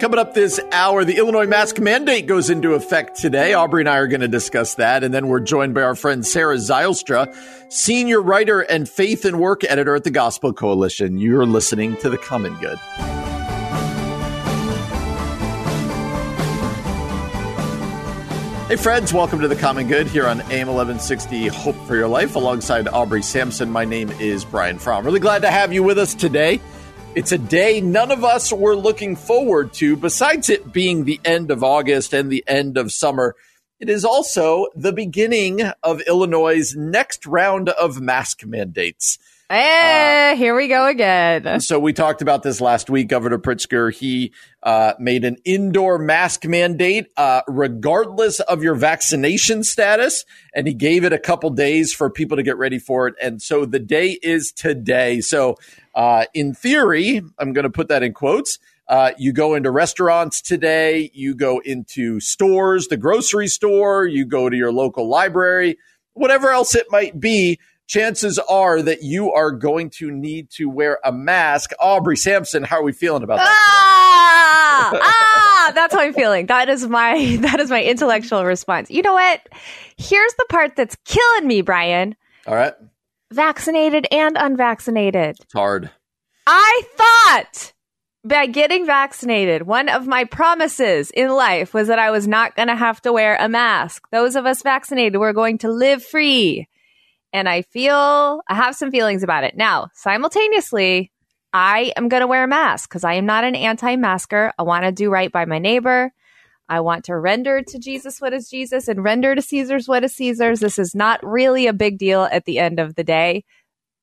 Coming up this hour, the Illinois mask mandate goes into effect today. Aubrey and I are going to discuss that. And then we're joined by our friend Sarah Zylstra, senior writer and faith and work editor at the Gospel Coalition. You're listening to The Common Good. Hey, friends, welcome to The Common Good here on AM 1160 Hope for Your Life alongside Aubrey Sampson. My name is Brian Fromm. Really glad to have you with us today. It's a day none of us were looking forward to, besides it being the end of August and the end of summer. It is also the beginning of Illinois' next round of mask mandates. Eh, uh, here we go again. So we talked about this last week. Governor Pritzker, he uh, made an indoor mask mandate, uh, regardless of your vaccination status. And he gave it a couple days for people to get ready for it. And so the day is today. So uh, in theory, I'm going to put that in quotes. Uh, you go into restaurants today, you go into stores, the grocery store, you go to your local library, whatever else it might be chances are that you are going to need to wear a mask. Aubrey Sampson, how are we feeling about that? Ah, ah, that's how I'm feeling. That is my that is my intellectual response. You know what? Here's the part that's killing me, Brian. All right. Vaccinated and unvaccinated. It's hard. I thought by getting vaccinated, one of my promises in life was that I was not going to have to wear a mask. Those of us vaccinated were going to live free and I feel I have some feelings about it. Now, simultaneously, I am going to wear a mask because I am not an anti masker. I want to do right by my neighbor. I want to render to Jesus what is Jesus and render to Caesar's what is Caesar's. This is not really a big deal at the end of the day.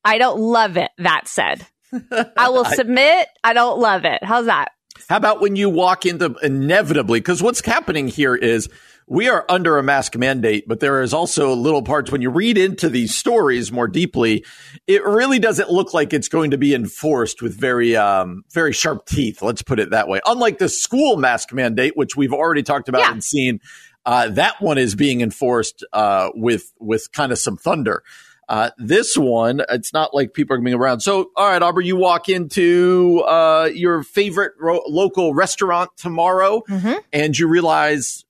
I don't love it, that said. I will submit. I don't love it. How's that? How about when you walk into inevitably? Because what's happening here is we are under a mask mandate, but there is also little parts when you read into these stories more deeply, it really doesn't look like it's going to be enforced with very, um, very sharp teeth. Let's put it that way. Unlike the school mask mandate, which we've already talked about yeah. and seen, uh, that one is being enforced uh, with with kind of some thunder. Uh, this one, it's not like people are coming around. So, all right, Aubrey, you walk into uh, your favorite ro- local restaurant tomorrow, mm-hmm. and you realize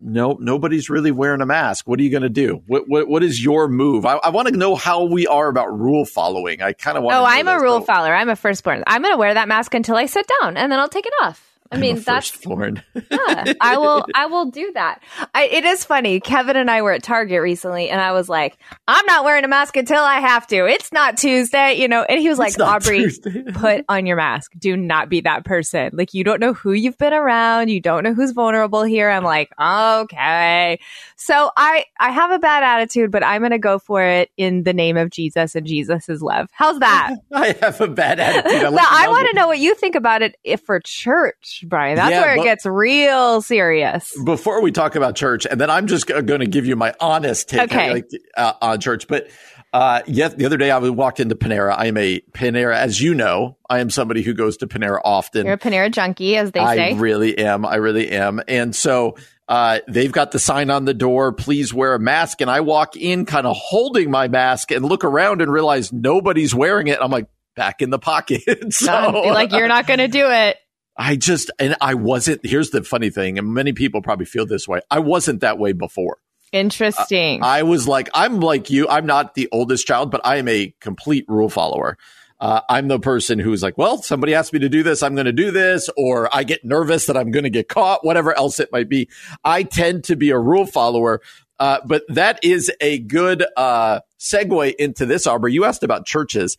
no, nobody's really wearing a mask. What are you going to do? What, what, what is your move? I, I want to know how we are about rule following. I kind of want. Oh, I'm a rule follower. I'm a firstborn. I'm going to wear that mask until I sit down, and then I'll take it off. I mean, that's foreign. yeah, I will. I will do that. I, it is funny. Kevin and I were at Target recently, and I was like, "I'm not wearing a mask until I have to. It's not Tuesday, you know." And he was like, "Aubrey, put on your mask. Do not be that person. Like, you don't know who you've been around. You don't know who's vulnerable here." I'm like, "Okay." So I I have a bad attitude, but I'm going to go for it in the name of Jesus and Jesus's love. How's that? I have a bad attitude. I now I want to know what you think about it if for church. Brian. That's yeah, where it gets real serious. Before we talk about church, and then I'm just going to give you my honest take okay. like, uh, on church. But uh, yeah, the other day I walked into Panera. I am a Panera, as you know, I am somebody who goes to Panera often. You're a Panera junkie, as they say. I really am. I really am. And so uh, they've got the sign on the door, please wear a mask. And I walk in kind of holding my mask and look around and realize nobody's wearing it. I'm like, back in the pocket. so, like, you're not going to do it. I just, and I wasn't, here's the funny thing, and many people probably feel this way. I wasn't that way before. Interesting. Uh, I was like, I'm like you. I'm not the oldest child, but I am a complete rule follower. Uh, I'm the person who's like, well, somebody asked me to do this. I'm going to do this, or I get nervous that I'm going to get caught, whatever else it might be. I tend to be a rule follower. Uh, but that is a good uh, segue into this, Aubrey. You asked about churches.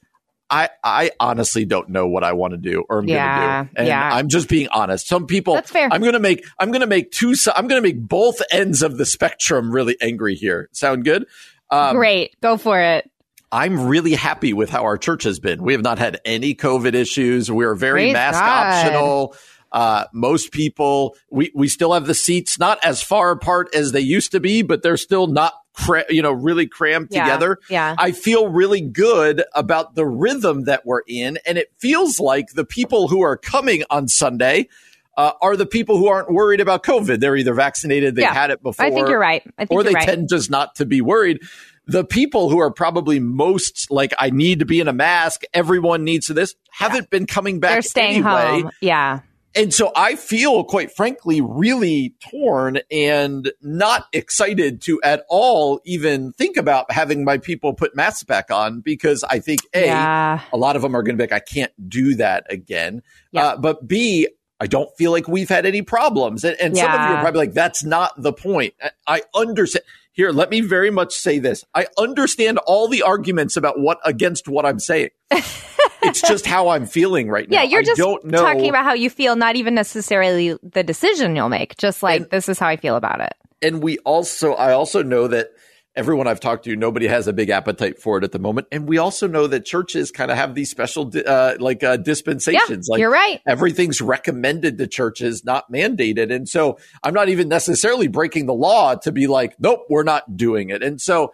I, I honestly don't know what I want to do or I'm yeah, going to do. And yeah. I'm just being honest. Some people, That's fair. I'm going to make, I'm going to make two, I'm going to make both ends of the spectrum really angry here. Sound good? Um, Great. Go for it. I'm really happy with how our church has been. We have not had any COVID issues. We're very Praise mask God. optional. Uh, most people, we, we still have the seats not as far apart as they used to be, but they're still not, cra- you know, really crammed Yeah, together. yeah. I feel really good about the rhythm that we're in. And it feels like the people who are coming on Sunday uh, are the people who aren't worried about COVID. They're either vaccinated, they've Yeah. had it before. I think you're right. I think or they right. tend just not to be worried. The people who are probably most like, I need to be in a mask, everyone needs this, haven't been coming back They're staying anyway. home. Yeah. And so I feel, quite frankly, really torn and not excited to at all even think about having my people put masks back on because I think A, Yeah. a lot of them are going to be like, I can't do that again. Yeah. Uh, but B, I don't feel like we've had any problems. And, and some of you are probably like, that's not the point. I understand. Here, let me very much say this. I understand all the arguments about what against what I'm saying. it's just how I'm feeling right now. Yeah, you're just talking about how you feel, not even necessarily the decision you'll make. Just like this is how I feel about it. and we also i also know that everyone i've talked to nobody has a big appetite for it at the moment. And we also know that churches kind of have these special di- uh, like uh, dispensations. Like you're right. everything's recommended to churches not mandated. And so i'm not even necessarily breaking the law to be like nope we're not doing it. And so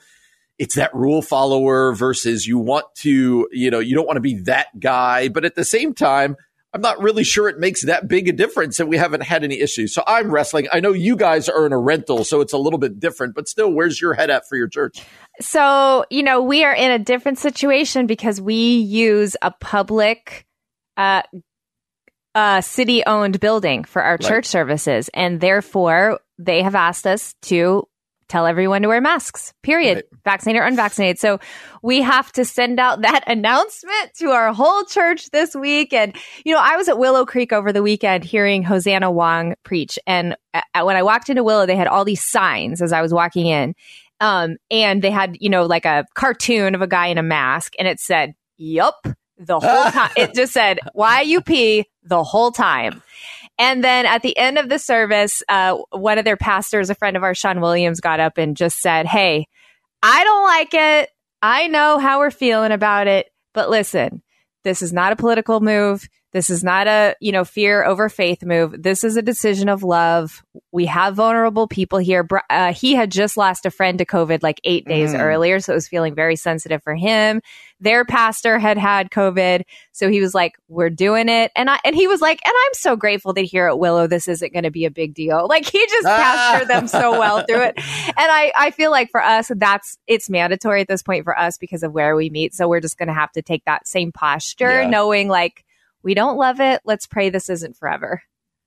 it's that rule follower versus you want to you know you don't want to be that guy. But at the same time I'm not really sure it makes that big a difference and we haven't had any issues. So I'm wrestling. I know you guys are in a rental, so it's a little bit different, but still, where's your head at for your church? So, you know, we are in a different situation because we use a public uh uh city owned building for our Right. church services and therefore they have asked us to tell everyone to wear masks. Period. Right. Vaccinated or unvaccinated. So we have to send out that announcement to our whole church this week and you know, I was at Willow Creek over the weekend hearing Hosanna Wong preach and when I walked into Willow they had all these signs as I was walking in um, and they had, you know, like a cartoon of a guy in a mask, and it said, "Yup," the whole time. it just said "YUP" the whole time. And then at the end of the service, uh, one of their pastors, a friend of ours, Sean Williams, got up and just said, "Hey, I don't like it. I know how we're feeling about it, but listen, this is not a political move." This is not a, you know, fear over faith move. This is a decision of love we have vulnerable people here. Uh, he had just lost a friend to COVID like eight days Mm. earlier, so it was feeling very sensitive for him. Their pastor had had COVID, so he was like, "We're doing it," and I and he was like, "And I'm so grateful that here at Willow, this isn't going to be a big deal." Like he just pastored them so well through it, and I I feel like for us, that's it's mandatory at this point for us because of where we meet. So we're just going to have to take that same posture, Yeah. knowing like we don't love it. Let's pray this isn't forever.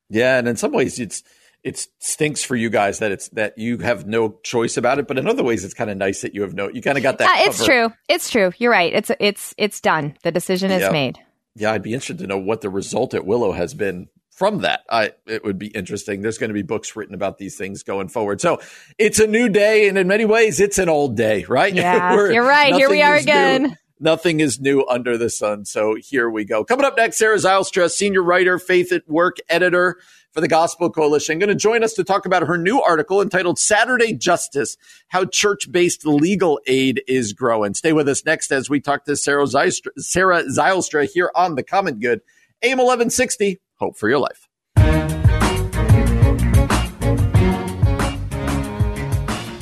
Yeah, and in some ways, it's it stinks for you guys that it's that you have no choice about it, but in other ways, it's kind of nice that you have no. You kind of got that. Yeah, it's cover. true. It's true. You're right. It's it's it's done. The decision is Yeah. made. Yeah, I'd be interested to know what the result at Willow has been from that. I it would be interesting. There's going to be books written about these things going forward. So it's a new day, and in many ways, it's an old day, right? Yeah, you're right. Here we are again. new. Nothing is new under the sun. So here we go. Coming up next, Sarah Zylstra, senior writer, Faith at Work editor for the Gospel Coalition, going to join us to talk about her new article entitled Saturday Justice How Church Based Legal Aid is Growing. Stay with us next as we talk to Sarah Zylstra, Sarah Zylstra here on The Common Good. AM 1160, Hope for Your Life.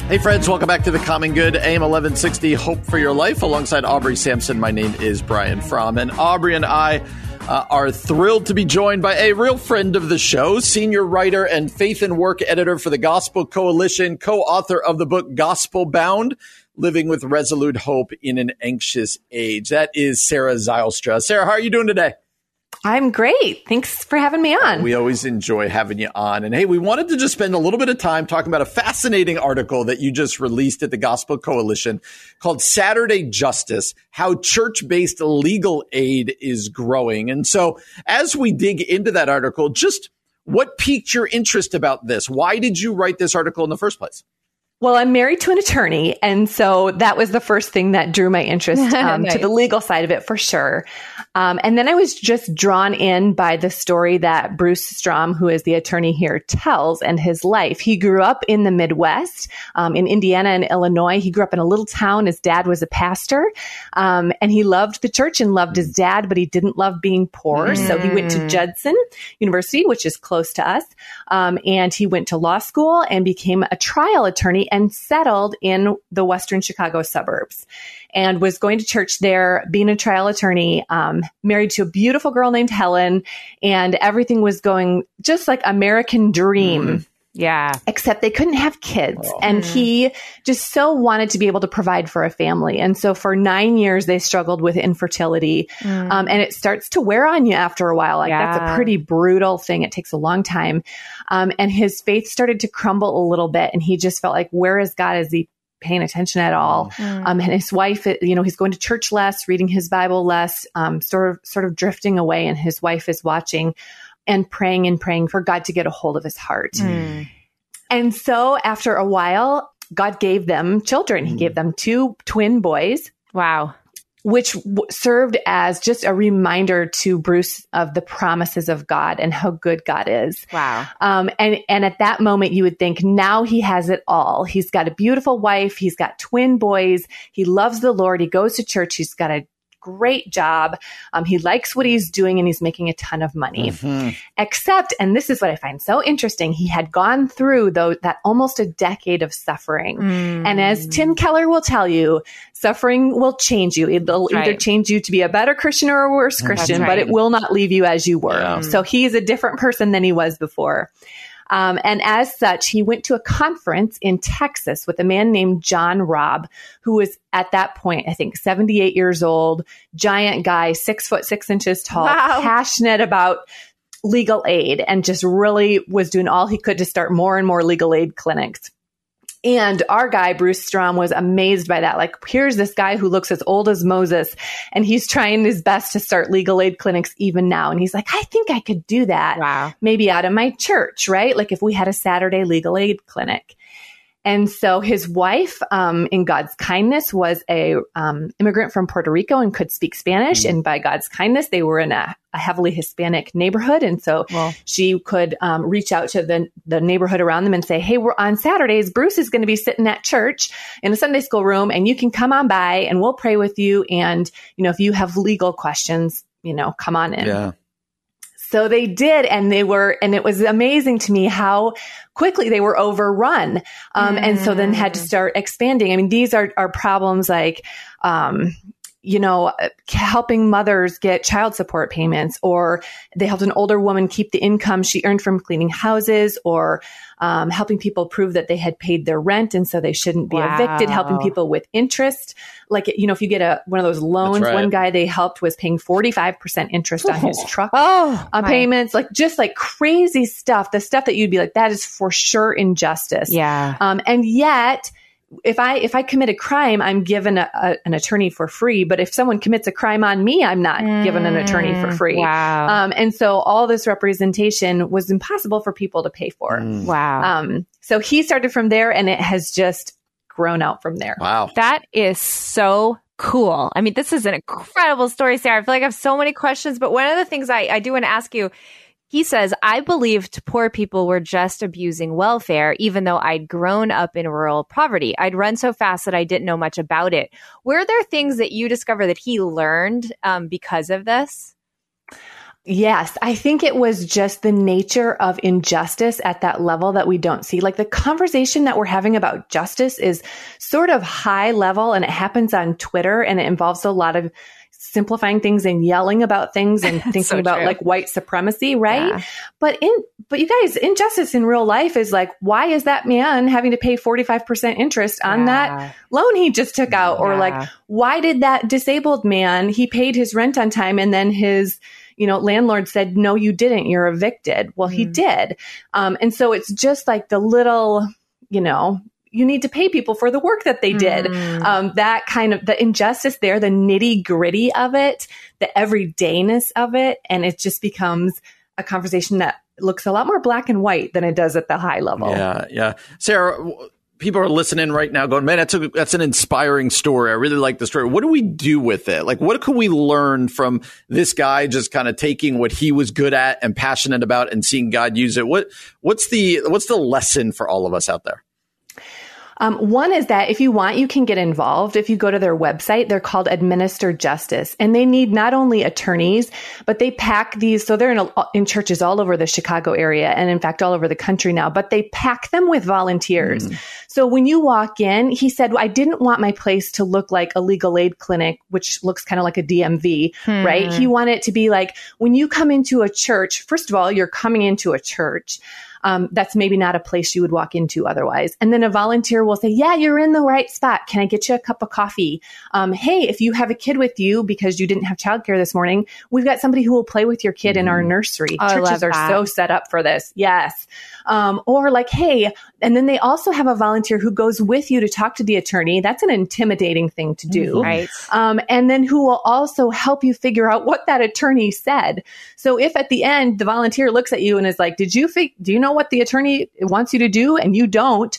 Hey, friends, welcome back to the Common Good, AM 1160, Hope for Your Life. Alongside Aubrey Sampson, my name is Brian Fromm. And Aubrey and I uh, are thrilled to be joined by a real friend of the show, senior writer and faith and work editor for the Gospel Coalition, co author of the book Gospelbound Living with Resolute Hope in an Anxious Age. That is Sarah Zylstra. Sarah, how are you doing today? I'm great. Thanks for having me on. We always enjoy having you on. And hey, we wanted to just spend a little bit of time talking about a fascinating article that you just released at the Gospel Coalition called Saturday Justice How Church Based Legal Aid is Growing. And so, as we dig into that article, just what piqued your interest about this? Why did you write this article in the first place? Well, I'm married to an attorney. And so that was the first thing that drew my interest um, nice. to the legal side of it for sure. Um, and then I was just drawn in by the story that Bruce Strom, who is the attorney here, tells and his life. He grew up in the Midwest, um, in Indiana and Illinois. He grew up in a little town. His dad was a pastor. Um, and he loved the church and loved his dad, but he didn't love being poor. Mm. So he went to mm. Judson University, which is close to us. Um, and he went to law school and became a trial attorney and settled in the Western Chicago suburbs and was going to church there, being a trial attorney, um, married to a beautiful girl named Helen, and everything was going just like American dream. Mm. Yeah. Except they couldn't have kids. Oh. And mm. he just so wanted to be able to provide for a family. And so for nine years, they struggled with infertility. Mm. Um, and it starts to wear on you after a while. Like yeah. that's a pretty brutal thing. It takes a long time. Um, and his faith started to crumble a little bit. And he just felt like, where is God? Is he paying attention at all? Mm. Um, and his wife, you know, he's going to church less, reading his Bible less, um, sort of, sort of drifting away. And his wife is watching and praying and praying for God to get a hold of his heart. Mm. And so after a while, God gave them children. He gave mm. them two twin boys. Wow. Which w- served as just a reminder to Bruce of the promises of God and how good God is. Wow. Um, and, and at that moment, you would think now he has it all. He's got a beautiful wife. He's got twin boys. He loves the Lord. He goes to church. He's got a great job. Um, he likes what he's doing and he's making a ton of money. Mm-hmm. Except, and this is what I find so interesting, he had gone through though that almost a decade of suffering. Mm. And as Tim Keller will tell you, suffering will change you. It'll right. either change you to be a better Christian or a worse Christian, right. but it will not leave you as you were. Yeah. So he is a different person than he was before. Um, and as such, he went to a conference in Texas with a man named John Robb, who was at that point, I think, 78 years old, giant guy, six foot six inches tall, wow. passionate about legal aid, and just really was doing all he could to start more and more legal aid clinics. And our guy, Bruce Strom, was amazed by that. Like, here's this guy who looks as old as Moses and he's trying his best to start legal aid clinics even now. And he's like, I think I could do that. Wow. Maybe out of my church, right? Like if we had a Saturday legal aid clinic. And so his wife, um, in God's kindness, was a um, immigrant from Puerto Rico and could speak Spanish. Mm-hmm. And by God's kindness, they were in a, a heavily Hispanic neighborhood, and so well, she could um, reach out to the the neighborhood around them and say, "Hey, we're on Saturdays. Bruce is going to be sitting at church in a Sunday school room, and you can come on by, and we'll pray with you. And you know, if you have legal questions, you know, come on in." Yeah. So they did, and they were, and it was amazing to me how quickly they were overrun. Um, mm. and so then had to mm. start expanding. I mean, these are, are problems like, um, you know, helping mothers get child support payments, or they helped an older woman keep the income she earned from cleaning houses, or um, helping people prove that they had paid their rent and so they shouldn't be wow. evicted, helping people with interest. Like, you know, if you get a one of those loans, right. one guy they helped was paying 45% interest on his truck oh, uh, payments, like just like crazy stuff, the stuff that you'd be like, that is for sure injustice. Yeah. Um, and yet, if I if I commit a crime, I'm given a, a, an attorney for free. But if someone commits a crime on me, I'm not mm, given an attorney for mm, free. Wow. Um, and so all this representation was impossible for people to pay for. Mm. Wow. Um, so he started from there, and it has just grown out from there. Wow. That is so cool. I mean, this is an incredible story, Sarah. I feel like I have so many questions, but one of the things I, I do want to ask you he says, I believed poor people were just abusing welfare, even though I'd grown up in rural poverty. I'd run so fast that I didn't know much about it. Were there things that you discovered that he learned um, because of this? Yes, I think it was just the nature of injustice at that level that we don't see. Like the conversation that we're having about justice is sort of high level and it happens on Twitter and it involves a lot of simplifying things and yelling about things and thinking so about like white supremacy, right? Yeah. But in but you guys, injustice in real life is like, why is that man having to pay 45% interest on yeah. that loan he just took out? Or like, why did that disabled man, he paid his rent on time and then his you know, landlord said, no, you didn't, you're evicted. Well, mm. he did. Um, and so it's just like the little, you know, you need to pay people for the work that they did. Mm. Um, that kind of the injustice there, the nitty gritty of it, the everydayness of it. And it just becomes a conversation that looks a lot more black and white than it does at the high level. Yeah. Yeah. Sarah, people are listening right now going, man, that's a, that's an inspiring story. I really like the story. What do we do with it? Like, what can we learn from this guy just kind of taking what he was good at and passionate about and seeing God use it? What, what's the, what's the lesson for all of us out there? Um, one is that if you want, you can get involved. If you go to their website, they're called Administer Justice, and they need not only attorneys, but they pack these. So they're in, a, in churches all over the Chicago area, and in fact, all over the country now. But they pack them with volunteers. Mm. So when you walk in, he said, "I didn't want my place to look like a legal aid clinic, which looks kind of like a DMV, hmm. right? He wanted it to be like when you come into a church. First of all, you're coming into a chur." Um, that's maybe not a place you would walk into otherwise. And then a volunteer will say, yeah, you're in the right spot. Can I get you a cup of coffee? Um, hey, if you have a kid with you because you didn't have childcare this morning, we've got somebody who will play with your kid mm-hmm. in our mm-hmm. nursery. Oh, Churches are so set up for this. Yes. Um, or like, hey, and then they also have a volunteer who goes with you to talk to the attorney. That's an intimidating thing to do. Mm-hmm. Right. Um, and then who will also help you figure out what that attorney said. So if at the end the volunteer looks at you and is like, did you, fi- do you know what the attorney wants you to do? And you don't,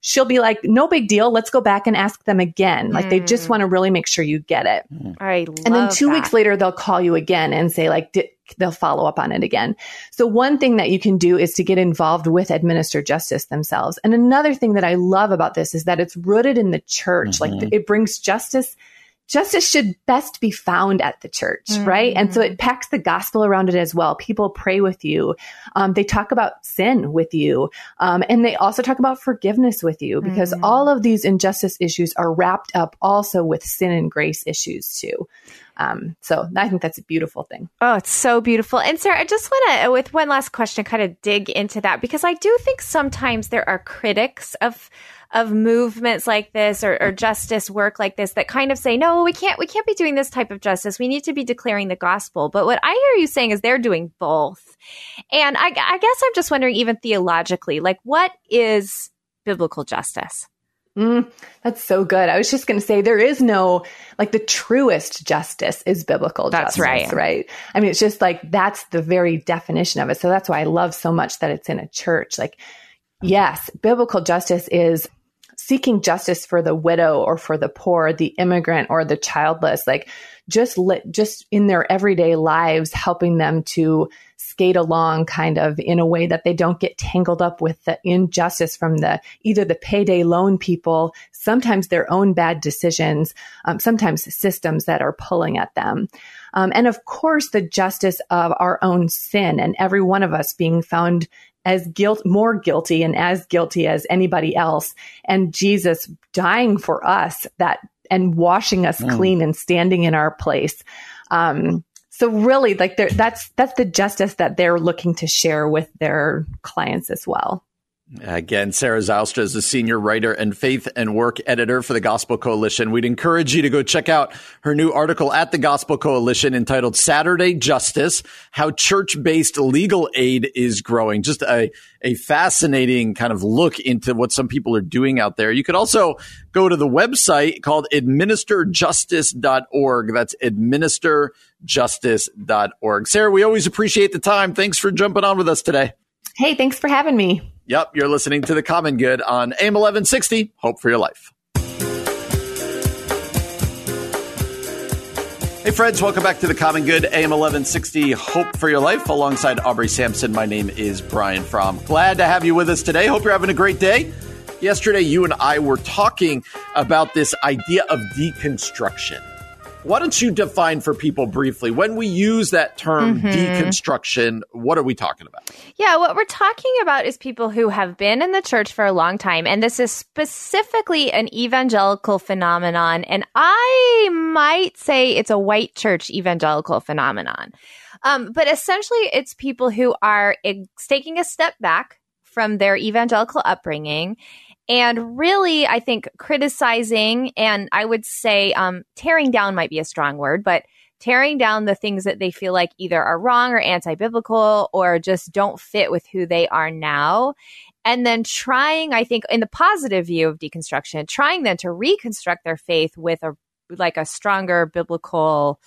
she'll be like, no big deal. Let's go back and ask them again. Like mm. they just mm. want to really make sure you get it. I and then two that. weeks later, they'll call you again and say like, they'll follow up on it again. So one thing that you can do is to get involved with administer justice themselves. And another thing that I love about this is that it's rooted in the church. Mm-hmm. Like it brings justice justice should best be found at the church, mm-hmm. right? And so it packs the gospel around it as well. People pray with you. Um, they talk about sin with you. Um, and they also talk about forgiveness with you because mm-hmm. all of these injustice issues are wrapped up also with sin and grace issues too. Um, so I think that's a beautiful thing. Oh, it's so beautiful. And Sarah, I just want to, with one last question, kind of dig into that because I do think sometimes there are critics of of movements like this or, or, justice work like this that kind of say, no, we can't, we can't be doing this type of justice. We need to be declaring the gospel. But what I hear you saying is they're doing both. And I, I guess I'm just wondering, even theologically, like what is biblical justice? Mm, that's so good. I was just going to say there is no like the truest justice is biblical that's justice, right. right? I mean, it's just like that's the very definition of it. So that's why I love so much that it's in a church. Like, yes, biblical justice is seeking justice for the widow or for the poor, the immigrant or the childless, like just lit, just in their everyday lives, helping them to skate along kind of in a way that they don't get tangled up with the injustice from the either the payday loan people, sometimes their own bad decisions, um, sometimes systems that are pulling at them. Um, and of course, the justice of our own sin and every one of us being found as guilt, more guilty and as guilty as anybody else. And Jesus dying for us that and washing us mm. clean and standing in our place. Um, so really like that's, that's the justice that they're looking to share with their clients as well. Again, Sarah Zylstra is a senior writer and faith and work editor for the Gospel Coalition. We'd encourage you to go check out her new article at the Gospel Coalition entitled Saturday Justice, How Church-Based Legal Aid is Growing. Just a, a fascinating kind of look into what some people are doing out there. You could also go to the website called administerjustice.org. That's administerjustice.org. Sarah, we always appreciate the time. Thanks for jumping on with us today. Hey, thanks for having me. Yep, you're listening to The Common Good on AM 1160. Hope for your life. Hey, friends, welcome back to The Common Good, AM 1160. Hope for your life. Alongside Aubrey Sampson, my name is Brian Fromm. Glad to have you with us today. Hope you're having a great day. Yesterday, you and I were talking about this idea of deconstruction. Why don't you define for people briefly when we use that term mm-hmm. deconstruction, what are we talking about? Yeah, what we're talking about is people who have been in the church for a long time. And this is specifically an evangelical phenomenon. And I might say it's a white church evangelical phenomenon. Um, but essentially, it's people who are taking a step back from their evangelical upbringing and really, I think criticizing and I would say um, tearing down might be a strong word, but tearing down the things that they feel like either are wrong or anti biblical or just don't fit with who they are now. And then trying, I think, in the positive view of deconstruction, trying then to reconstruct their faith with a like a stronger biblical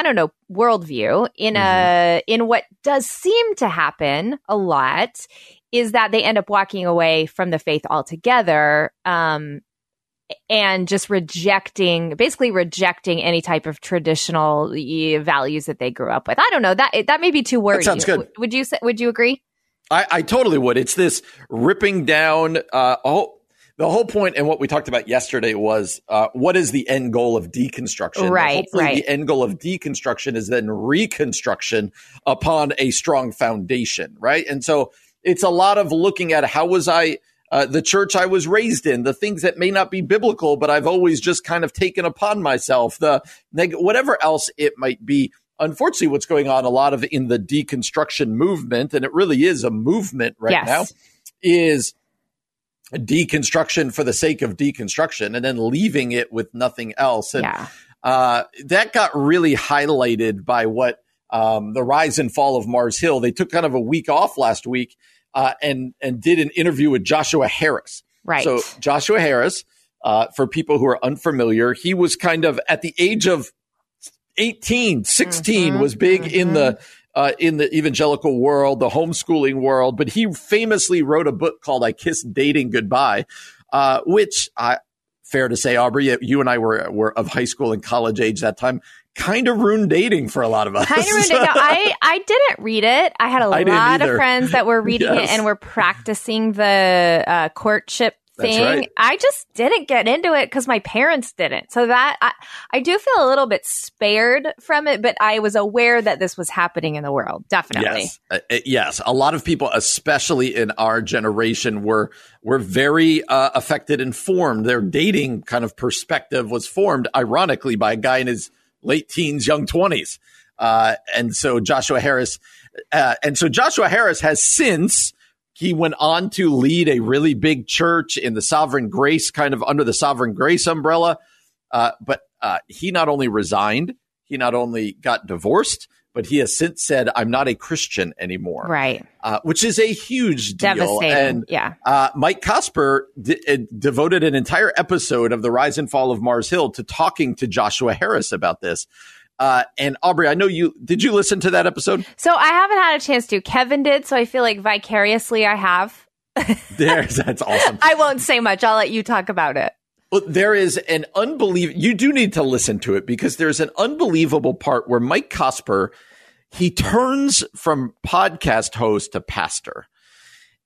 I don't know, worldview in Mm-hmm. a in what does seem to happen a lot is that they end up walking away from the faith altogether. Um, and just rejecting, basically rejecting any type of traditional values that they grew up with. I don't know that that may be too wordy. sounds good. Would you? Would you agree? I, I totally would. It's this ripping down. Uh, oh, the whole point and what we talked about yesterday was uh, what is the end goal of deconstruction? Right, Hopefully, right. the end goal of deconstruction is then reconstruction upon a strong foundation, right? And so it's a lot of looking at how was I. Uh, the church I was raised in, the things that may not be biblical, but I've always just kind of taken upon myself, the neg- whatever else it might be unfortunately what's going on a lot of in the deconstruction movement and it really is a movement right Yes. now is deconstruction for the sake of deconstruction and then leaving it with nothing else and yeah. uh, that got really highlighted by what um, the rise and fall of Mars Hill. They took kind of a week off last week uh, and and did an interview with Joshua Harris. Right. So Joshua Harris, uh, for people who are unfamiliar, he was kind of at the age of 18, 16, Mhm, was big in the uh, in the evangelical world, the homeschooling world. But he famously wrote a book called "I Kissed Dating Goodbye," uh, which I fair to say, Aubrey, you and I were were of high school and college age that time. Kind of ruined dating for a lot of us. kind of ruined it. No, I I didn't read it. I had a I lot of friends that were reading Yes. it and were practicing the uh, courtship thing. right. I just didn't get into it because my parents didn't. So that I I do feel a little bit spared from it, but I was aware that this was happening in the world. Definitely. Yes, Uh, uh, yes. A lot of people, especially in our generation, were were very uh, affected and formed. Their dating kind of perspective was formed, ironically, by a guy in his late teens, young twenties. Uh, and so Joshua Harris, uh, and so Joshua Harris has since he went on to lead a really big church in the Sovereign Grace, kind of under the Sovereign Grace umbrella. Uh, but uh, he not only resigned, he not only got divorced, but he has since said, "I'm not a Christian anymore," Right. uh, which is a huge deal. Devastating. And yeah. uh, Mike Cosper d- uh, devoted an entire episode of the Rise and Fall of Mars Hill to talking to Joshua Harris about this. Uh, and Aubrey, I know you did. You listen to that episode? So I haven't had a chance to. Kevin did, so I feel like vicariously I have. There's that's awesome. I won't say much. I'll let you talk about it. Well, there is an unbelievable. You do need to listen to it because there's an unbelievable part where Mike Cosper he turns from podcast host to pastor,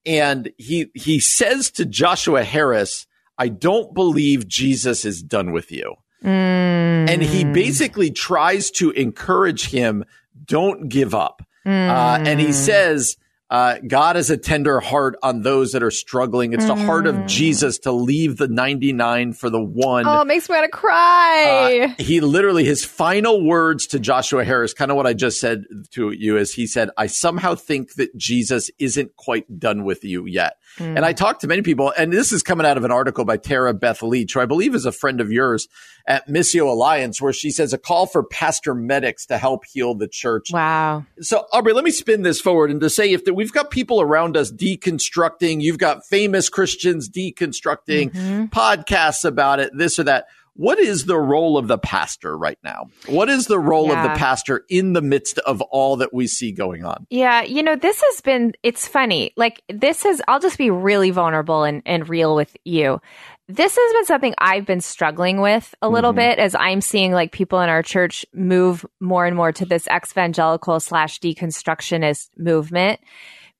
and he he says to Joshua Harris, "I don't believe Jesus is done with you." And he basically tries to encourage him don't give up. Uh, and he says uh, god is a tender heart on those that are struggling. It's the heart of jesus to leave the 99 for the one. Oh, it makes me want to cry. uh, he literally his final words to Joshua Harris, kind of what I just said to you, is he said, "I somehow think that Jesus isn't quite done with you yet." And I mm. talked to many people, and this is coming out of an article by Tara Beth Leach, who I believe is a friend of yours at Missio Alliance, where she says a call for pastor medics to help heal the church. wow. So, Aubrey, let me spin this forward and to say if that we've got people around us deconstructing, you've got famous Christians deconstructing, mm-hmm. podcasts about it, this or that. What is the role of the pastor right now? What is the role of the pastor in the midst of all that we see going on? Yeah, you know, this has been, it's funny. Like, this is, I'll just be really vulnerable and, and real with you. This has been something I've been struggling with a little mm-hmm. bit as I'm seeing like people in our church move more and more to this evangelical slash deconstructionist movement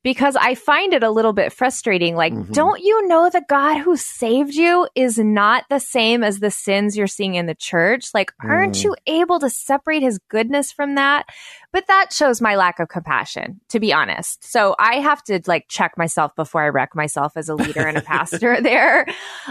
because I find it a little bit frustrating. Like, don't you know the God who saved you is not the same as the sins you're seeing in the church? Like, aren't you able to separate his goodness from that? But that shows my lack of compassion, to be honest. So I have to like check myself before I wreck myself as a leader and a pastor there.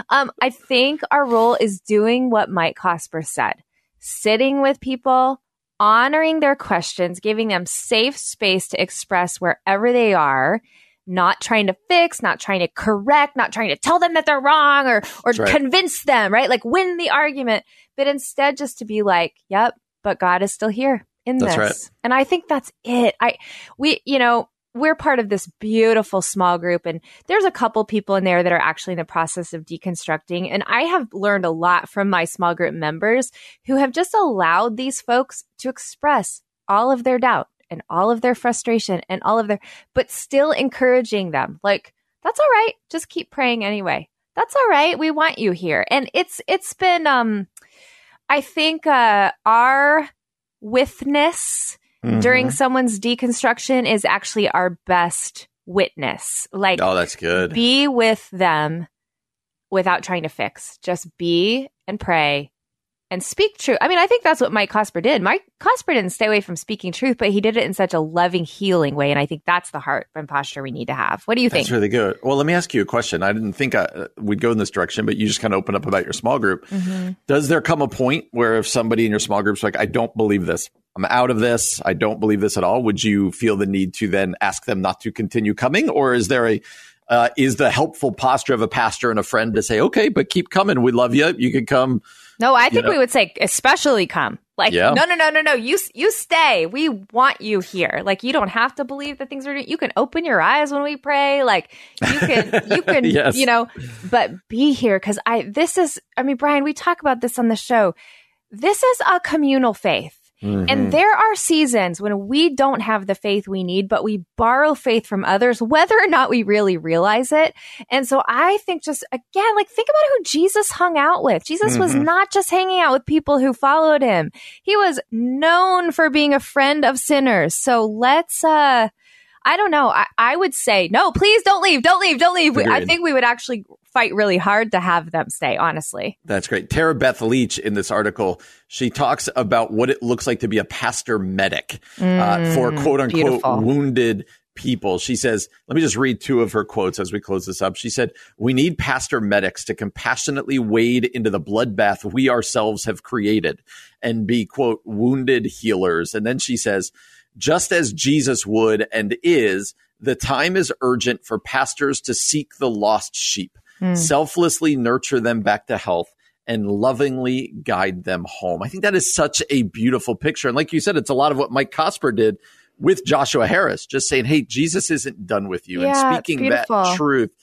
Um, I think our role is doing what Mike Cosper said, sitting with people, honoring their questions, giving them safe space to express wherever they are, not trying to fix, not trying to correct, not trying to tell them that they're wrong or or right. convince them, right? Like win the argument, but instead just to be like, "Yep, but God is still here in That's this." right. And I think that's it. I we, you know, we're part of this beautiful small group and there's a couple people in there that are actually in the process of deconstructing and i have learned a lot from my small group members who have just allowed these folks to express all of their doubt and all of their frustration and all of their but still encouraging them like that's all right. Just keep praying anyway. That's all right. We want you here. And it's it's been um i think uh our withness mm-hmm. during someone's deconstruction is actually our best witness. Like, oh, that's good. Be with them without trying to fix. Just be and pray and speak truth. I mean, I think that's what Mike Cosper did. Mike Cosper didn't stay away from speaking truth, but he did it in such a loving, healing way. And I think that's the heart and posture we need to have. What do you think? That's really good. Well, let me ask you a question. I didn't think I, we'd go in this direction, but you just kind of open up about your small group. Mm-hmm. Does there come a point where if somebody in your small group's like, I don't believe this, I'm out of this, I don't believe this at all, would you feel the need to then ask them not to continue coming? Or is there a uh, is the helpful posture of a pastor and a friend to say, okay, but keep coming. We love you. You can come no, I think know? we would say especially come. Like yeah. no, no, no, no, no. You you stay. We want you here. Like you don't have to believe that things are. You can open your eyes when we pray. Like you can you can yes. you know, but be here because I. This is. I mean, Brian, we talk about this on the show. This is a communal faith. Mm-hmm. And there are seasons when we don't have the faith we need, but we borrow faith from others, whether or not we really realize it. And so I think just again, like think about who Jesus hung out with. Jesus mm-hmm. was not just hanging out with people who followed him. He was known for being a friend of sinners. So let's, uh, I don't know. I, I would say, no, please don't leave. Don't leave. Don't leave. Agreed. I think we would actually fight really hard to have them stay, honestly. That's great. Tara Beth Leach in this article, she talks about what it looks like to be a pastor medic mm, uh, for mm, quote unquote beautiful. wounded people. She says, let me just read two of her quotes as we close this up. She said, We need pastor medics to compassionately wade into the bloodbath we ourselves have created and be, quote, wounded healers. And then she says, just as Jesus would and is, the time is urgent for pastors to seek the lost sheep mm. selflessly nurture them back to health and lovingly guide them home. I think that is such a beautiful picture. And like you said, it's a lot of what Mike Cosper did with Joshua Harris, just saying, Hey, Jesus isn't done with you. Yeah, and speaking that truth,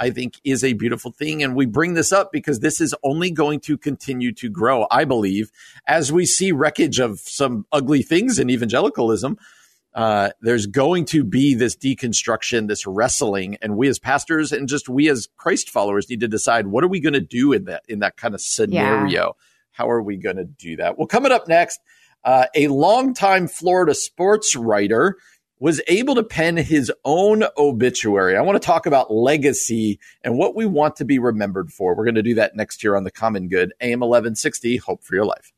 I think is a beautiful thing. And we bring this up because this is only going to continue to grow, I believe, as we see wreckage of some ugly things in evangelicalism uh, there's going to be this deconstruction, this wrestling, and we as pastors and just we as Christ followers need to decide what are we going to do in that in that kind of scenario. Yeah. How are we going to do that? Well, coming up next, uh, a longtime Florida sports writer was able to pen his own obituary. I want to talk about legacy and what we want to be remembered for. We're going to do that next year on the Common Good, AM 1160. Hope for your life.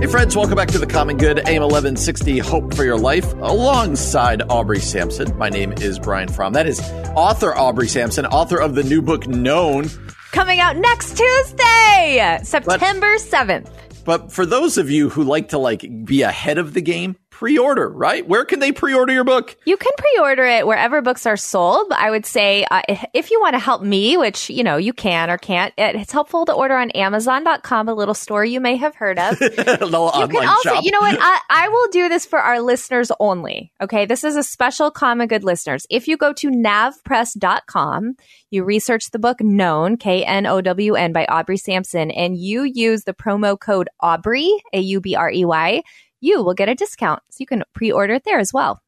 Hey, friends, welcome back to the Common Good, AM 1160 Hope for Your Life, alongside Aubrey Sampson. My name is Brian Fromm. That is author Aubrey Sampson, author of the new book Known. Coming out next Tuesday, September but, 7th. But for those of you who like to like be ahead of the game, pre-order, right? Where can they pre-order your book? You can pre-order it wherever books are sold. I would say uh, if you want to help me, which you know you can or can't, it's helpful to order on Amazon.com, a little store you may have heard of. a little you can also, shop. you know what? I, I will do this for our listeners only. Okay, this is a special Common Good listeners. If you go to navpress.com, you research the book Known, K N O W N by Aubrey Sampson, and you use the promo code Aubrey, A U B R E Y you will get a discount. So you can pre order it there as well.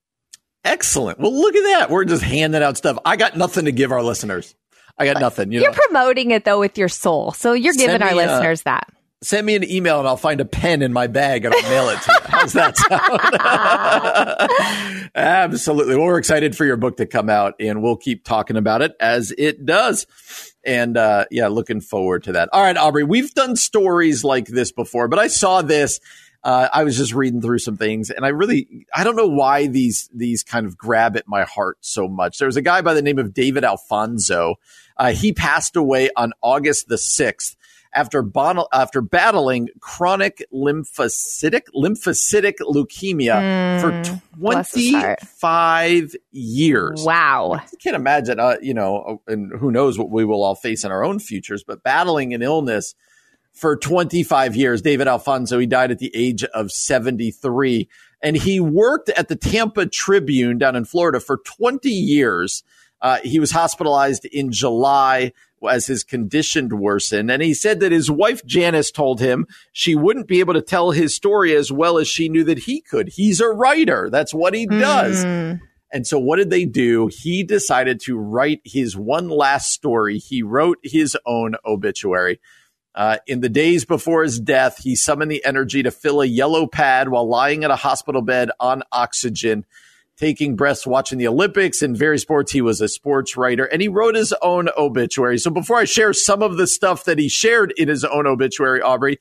Excellent. Well, look at that. We're just handing out stuff. I got nothing to give our listeners. I got nothing. You are promoting it though with your soul. So you're giving our listeners that. Send me an email and I'll find a pen in my bag and I'll mail it to you. How's that sound? Absolutely. Well, we're excited for your book to come out and we'll keep talking about it as it does. And uh, yeah, looking forward to that. All right, Aubrey, we've done stories like this before, but I saw this uh, I was just reading through some things, and I really I don't know why these these kind of grab at my heart so much. There was a guy by the name of David Alfonso. Uh, he passed away on August the sixth after bon- after battling chronic lymphocytic lymphocytic leukemia mm, for 25 years. Wow. I can't imagine uh, you know and who knows what we will all face in our own futures, but battling an illness for 25 years. David Alfonso, he died at the age of 73. And he worked at the Tampa Tribune down in Florida for 20 years. Uh, he was hospitalized in July as his condition worsened. And he said that his wife Janice told him she wouldn't be able to tell his story as well as she knew that he could. He's a writer. That's what he does. Mm. And so what did they do? He decided to write his one last story. He wrote his own obituary. Uh, in the days before his death, he summoned the energy to fill a yellow pad while lying in a hospital bed on oxygen taking breaths watching the Olympics and various sports. He was a sports writer and he wrote his own obituary. So before I share some of the stuff that he shared in his own obituary, Aubrey,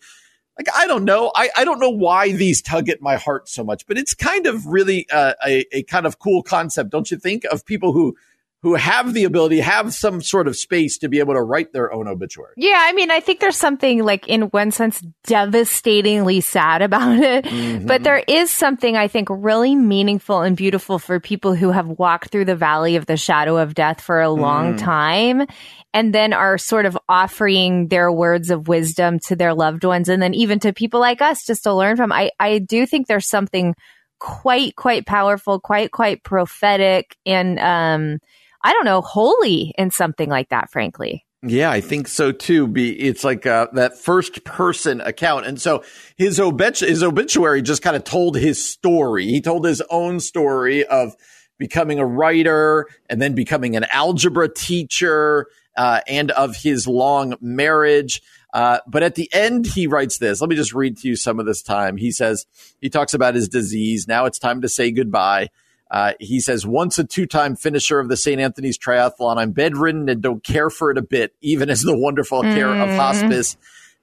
like I don't know, I, I don't know why these tug at my heart so much, but it's kind of really uh, a, a kind of cool concept, don't you think, of people who who have the ability, have some sort of space to be able to write their own obituary. Yeah, I mean, I think there's something like in one sense devastatingly sad about it, Mm-hmm. but there is something I think really meaningful and beautiful for people who have walked through the valley of the shadow of death for a long Mm. time and then are sort of offering their words of wisdom to their loved ones and then even to people like us just to learn from. I I do think there's something quite quite powerful, quite quite prophetic and um I don't know, holy in something like that, frankly. Yeah, I think so too. Be it's like uh, that first person account, and so his obit- his obituary just kind of told his story. He told his own story of becoming a writer and then becoming an algebra teacher, uh, and of his long marriage. Uh, but at the end, he writes this. Let me just read to you some of this time. He says he talks about his disease. Now it's time to say goodbye. Uh, he says, once a two time finisher of the St. Anthony's Triathlon, I'm bedridden and don't care for it a bit, even as the wonderful care of hospice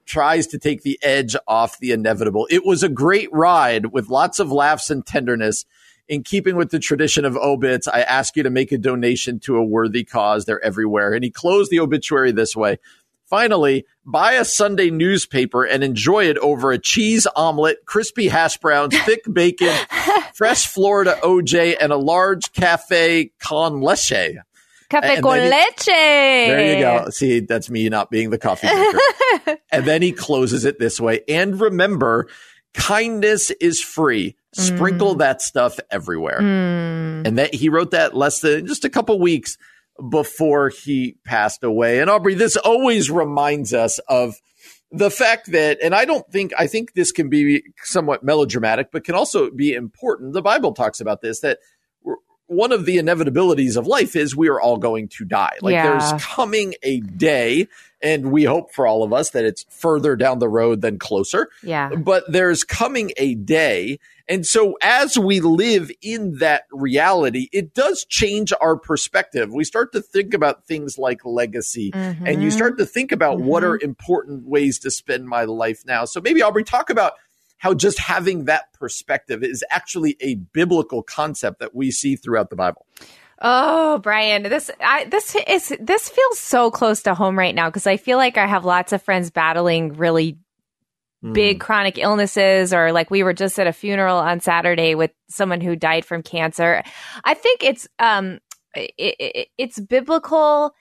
tries to take the edge off the inevitable. It was a great ride with lots of laughs and tenderness. In keeping with the tradition of obits, I ask you to make a donation to a worthy cause. They're everywhere. And he closed the obituary this way. Finally, buy a Sunday newspaper and enjoy it over a cheese omelet, crispy hash browns, thick bacon, fresh Florida OJ, and a large cafe con leche. Cafe And con he- leche. There you go. See, that's me not being the coffee drinker. and then he closes it this way. And remember, kindness is free. Sprinkle that stuff everywhere. Mm. And that he wrote that less than just a couple weeks before he passed away. And Aubrey, this always reminds us of the fact that, and I don't think, I think this can be somewhat melodramatic, but can also be important. The Bible talks about this that one of the inevitabilities of life is we are all going to die. Like Yeah. there's coming a day, and we hope for all of us that it's further down the road than closer Yeah. but there's coming a day. And so as we live in that reality, it does change our perspective. We start to think about things like legacy and you start to think about mm-hmm. what are mm-hmm. important ways to spend my life now. So maybe Aubrey talk about how just having that perspective is actually a biblical concept that we see throughout the Bible. Oh, Brian, this I, this is this feels so close to home right now because I feel like I have lots of friends battling really big chronic illnesses or like we were just at a funeral on Saturday with someone who died from cancer. I think it's um it, it, it's biblical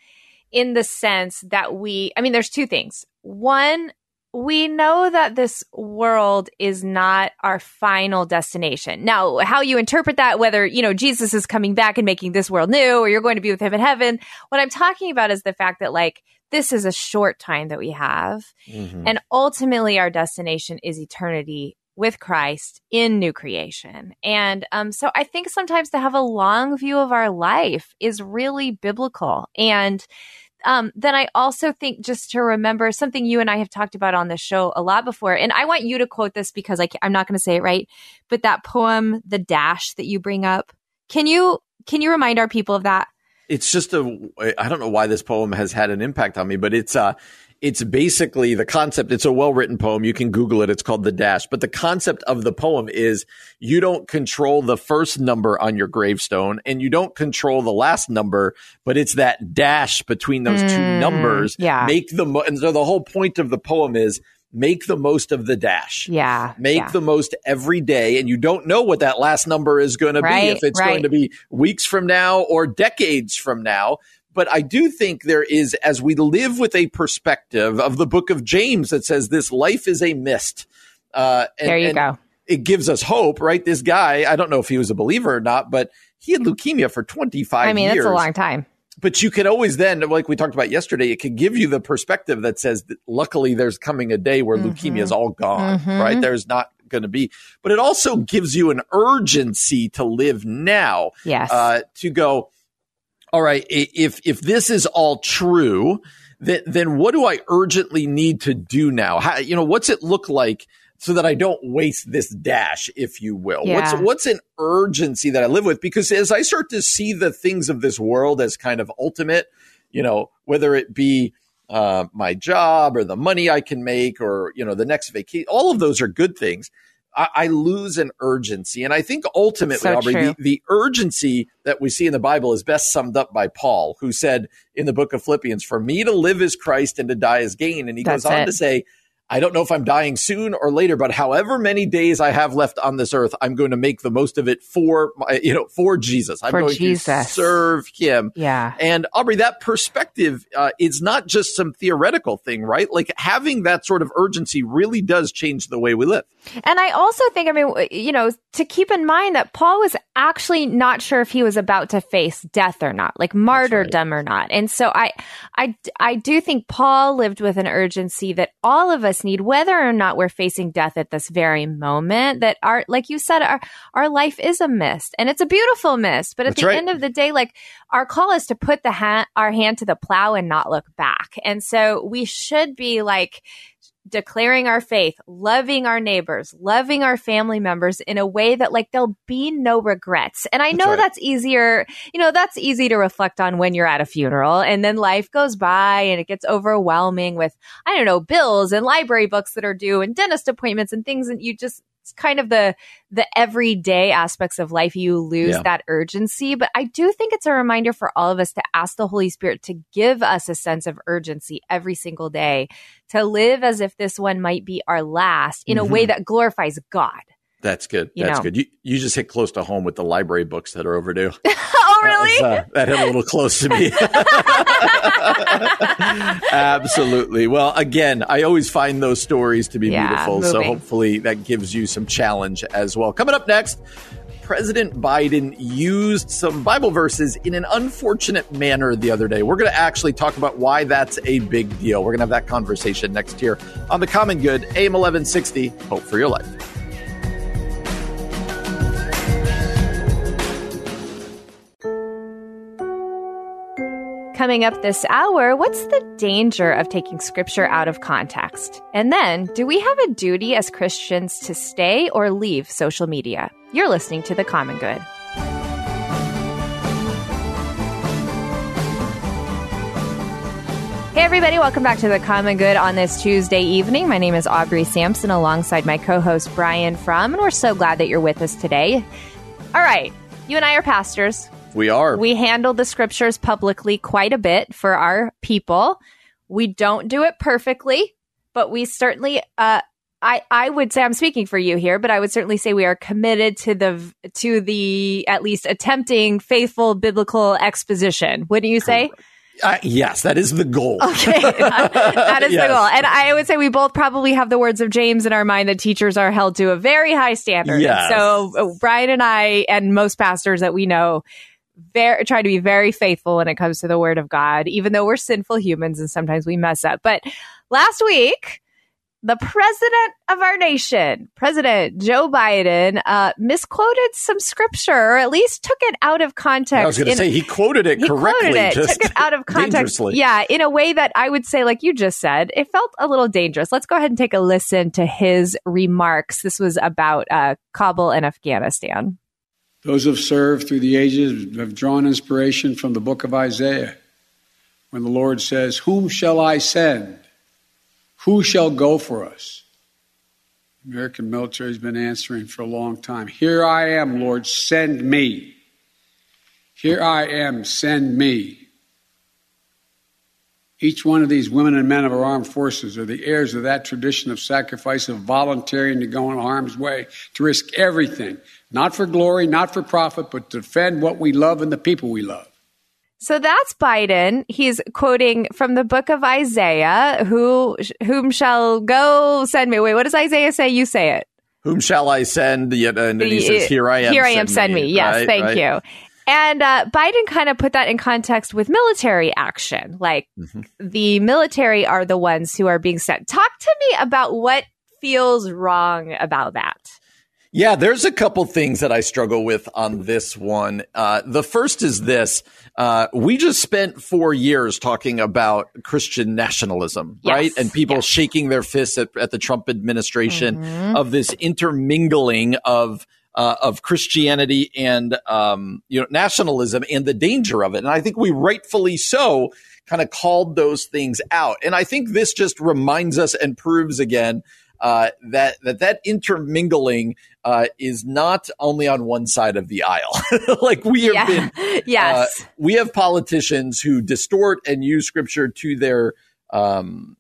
in the sense that we I mean there's two things. One we know that this world is not our final destination. Now, how you interpret that, whether, you know, Jesus is coming back and making this world new or you're going to be with him in heaven, what I'm talking about is the fact that, like, this is a short time that we have. And ultimately, our destination is eternity with Christ in new creation. And um, so I think sometimes to have a long view of our life is really biblical. And um, then I also think just to remember something you and I have talked about on the show a lot before. And I want you to quote this because I, I'm not going to say it right, but that poem, The Dash, that you bring up, can you can you remind our people of that? it's just a I don't know why this poem has had an impact on me, but it's uh it's basically the concept. It's a well written poem. You can Google it. It's called The Dash. But the concept of the poem is you don't control the first number on your gravestone and you don't control the last number, but it's that dash between those two hmm, numbers. yeah. Make the mo- and so the whole point of the poem is make the most of the dash. Yeah. Make yeah. the most every day, and you don't know what that last number is going to be. If it's right. going to be weeks from now or decades from now, But I do think there is, as we live with a perspective of the book of James that says this life is a mist. Uh, and, there you go. It gives us hope, right? This guy, I don't know if he was a believer or not, but he had leukemia for 25 I mean, years. that's a long time but you can always then, like we talked about yesterday, it can give you the perspective that says that luckily there's coming a day where mm-hmm. leukemia is all gone, mm-hmm. right? There's not going to be, but it also gives you an urgency to live now. Yes. Uh, to go, all right, if, if this is all true, then, then what do I urgently need to do now? How, you know, what's it look like so that I don't waste this dash, if you will. Yeah. What's what's an urgency that I live with? Because as I start to see the things of this world as kind of ultimate, you know, whether it be uh, my job or the money I can make or you know the next vacation, all of those are good things. I, I lose an urgency, and I think ultimately, so Aubrey, the, the urgency that we see in the Bible is best summed up by Paul, who said in the book of Philippians, "For me to live is Christ, and to die is gain." And he That's goes on it. to say I don't know if I'm dying soon or later, but however many days I have left on this earth, I'm going to make the most of it for my, you know, for Jesus. I'm for going Jesus. to serve him. Yeah. And Aubrey, that perspective uh, is not just some theoretical thing, right? Like having that sort of urgency really does change the way we live. And I also think, I mean, you know, to keep in mind that Paul was actually not sure if he was about to face death or not, like martyrdom right. or not. And so I, I, I do think Paul lived with an urgency that all of us need, whether or not we're facing death at this very moment, that our, like you said, our, our life is a mist and it's a beautiful mist. But at That's the right. end of the day, like our call is to put the hand, our hand to the plow and not look back. And so we should be like, declaring our faith, loving our neighbors, loving our family members in a way that like there'll be no regrets. And I know that's, right. that's easier, you know, that's easy to reflect on when you're at a funeral and then life goes by and it gets overwhelming with, I don't know, bills and library books that are due and dentist appointments and things and you just kind of the the everyday aspects of life you lose yeah. that urgency but i do think it's a reminder for all of us to ask the holy spirit to give us a sense of urgency every single day to live as if this one might be our last in mm-hmm. a way that glorifies god that's good. You That's know. good. You you just hit close to home with the library books that are overdue. oh, really? That, was, uh, that hit a little close to me. Absolutely. Well, again, I always find those stories to be yeah, beautiful. Moving. So hopefully that gives you some challenge as well. Coming up next, President Biden used some Bible verses in an unfortunate manner the other day. We're going to actually talk about why that's a big deal. We're going to have that conversation next year on The Common Good, AM 1160. Hope for your life. Coming up this hour, what's the danger of taking scripture out of context? And then, do we have a duty as Christians to stay or leave social media? You're listening to The Common Good. Hey, everybody, welcome back to The Common Good on this Tuesday evening. My name is Aubrey Sampson alongside my co host Brian Fromm, and we're so glad that you're with us today. All right, you and I are pastors. We are. We handle the scriptures publicly quite a bit for our people. We don't do it perfectly, but we certainly uh, I, I would say I'm speaking for you here, but I would certainly say we are committed to the to the at least attempting faithful biblical exposition. Wouldn't you say? Uh, yes, that is the goal. Okay, that, is yes. the goal. And I would say we both probably have the words of James in our mind that teachers are held to a very high standard. Yes. So uh, Brian and I and most pastors that we know very try to be very faithful when it comes to the word of God, even though we're sinful humans and sometimes we mess up. But last week, the president of our nation, President Joe Biden, uh, misquoted some scripture, or at least took it out of context. I was going to say he quoted it he correctly. Quoted it, took it out of context. Yeah, in a way that I would say, like you just said, it felt a little dangerous. Let's go ahead and take a listen to his remarks. This was about uh, Kabul and Afghanistan. Those who have served through the ages have drawn inspiration from the book of Isaiah when the Lord says, Whom shall I send? Who shall go for us? The American military has been answering for a long time. Here I am, Lord, send me. Here I am, send me. Each one of these women and men of our armed forces are the heirs of that tradition of sacrifice, of volunteering to go in harm's way, to risk everything not for glory, not for profit, but to defend what we love and the people we love. So that's Biden. He's quoting from the book of Isaiah, who whom shall go send me. Wait, what does Isaiah say? You say it. Whom shall I send? And then he says, Here I am. Here I am, send me. me. Yes, right, thank right. you. And uh, Biden kind of put that in context with military action. Like mm-hmm. the military are the ones who are being sent. Talk to me about what feels wrong about that. Yeah, there's a couple things that I struggle with on this one. Uh, the first is this. Uh, we just spent four years talking about Christian nationalism, yes. right? And people yes. shaking their fists at, at the Trump administration mm-hmm. of this intermingling of uh, of Christianity and um, you know nationalism and the danger of it. And I think we rightfully so kind of called those things out. And I think this just reminds us and proves again uh, that that that intermingling uh, is not only on one side of the aisle. like we have yeah. been, yes, uh, we have politicians who distort and use scripture to their um,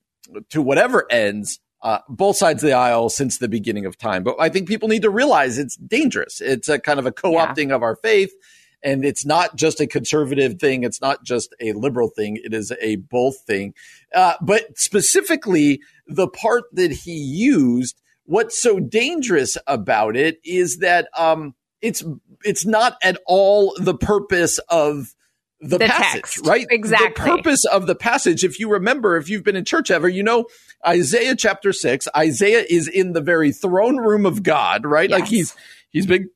to whatever ends. Uh, both sides of the aisle since the beginning of time. But I think people need to realize it's dangerous. It's a kind of a co-opting yeah. of our faith. And it's not just a conservative thing. It's not just a liberal thing. It is a both thing. Uh, but specifically, the part that he used, what's so dangerous about it is that um, it's it's not at all the purpose of the, the passage, text. right? Exactly. The purpose of the passage, if you remember, if you've been in church ever, you know, Isaiah chapter six, Isaiah is in the very throne room of God, right? Yes. Like he's, he's been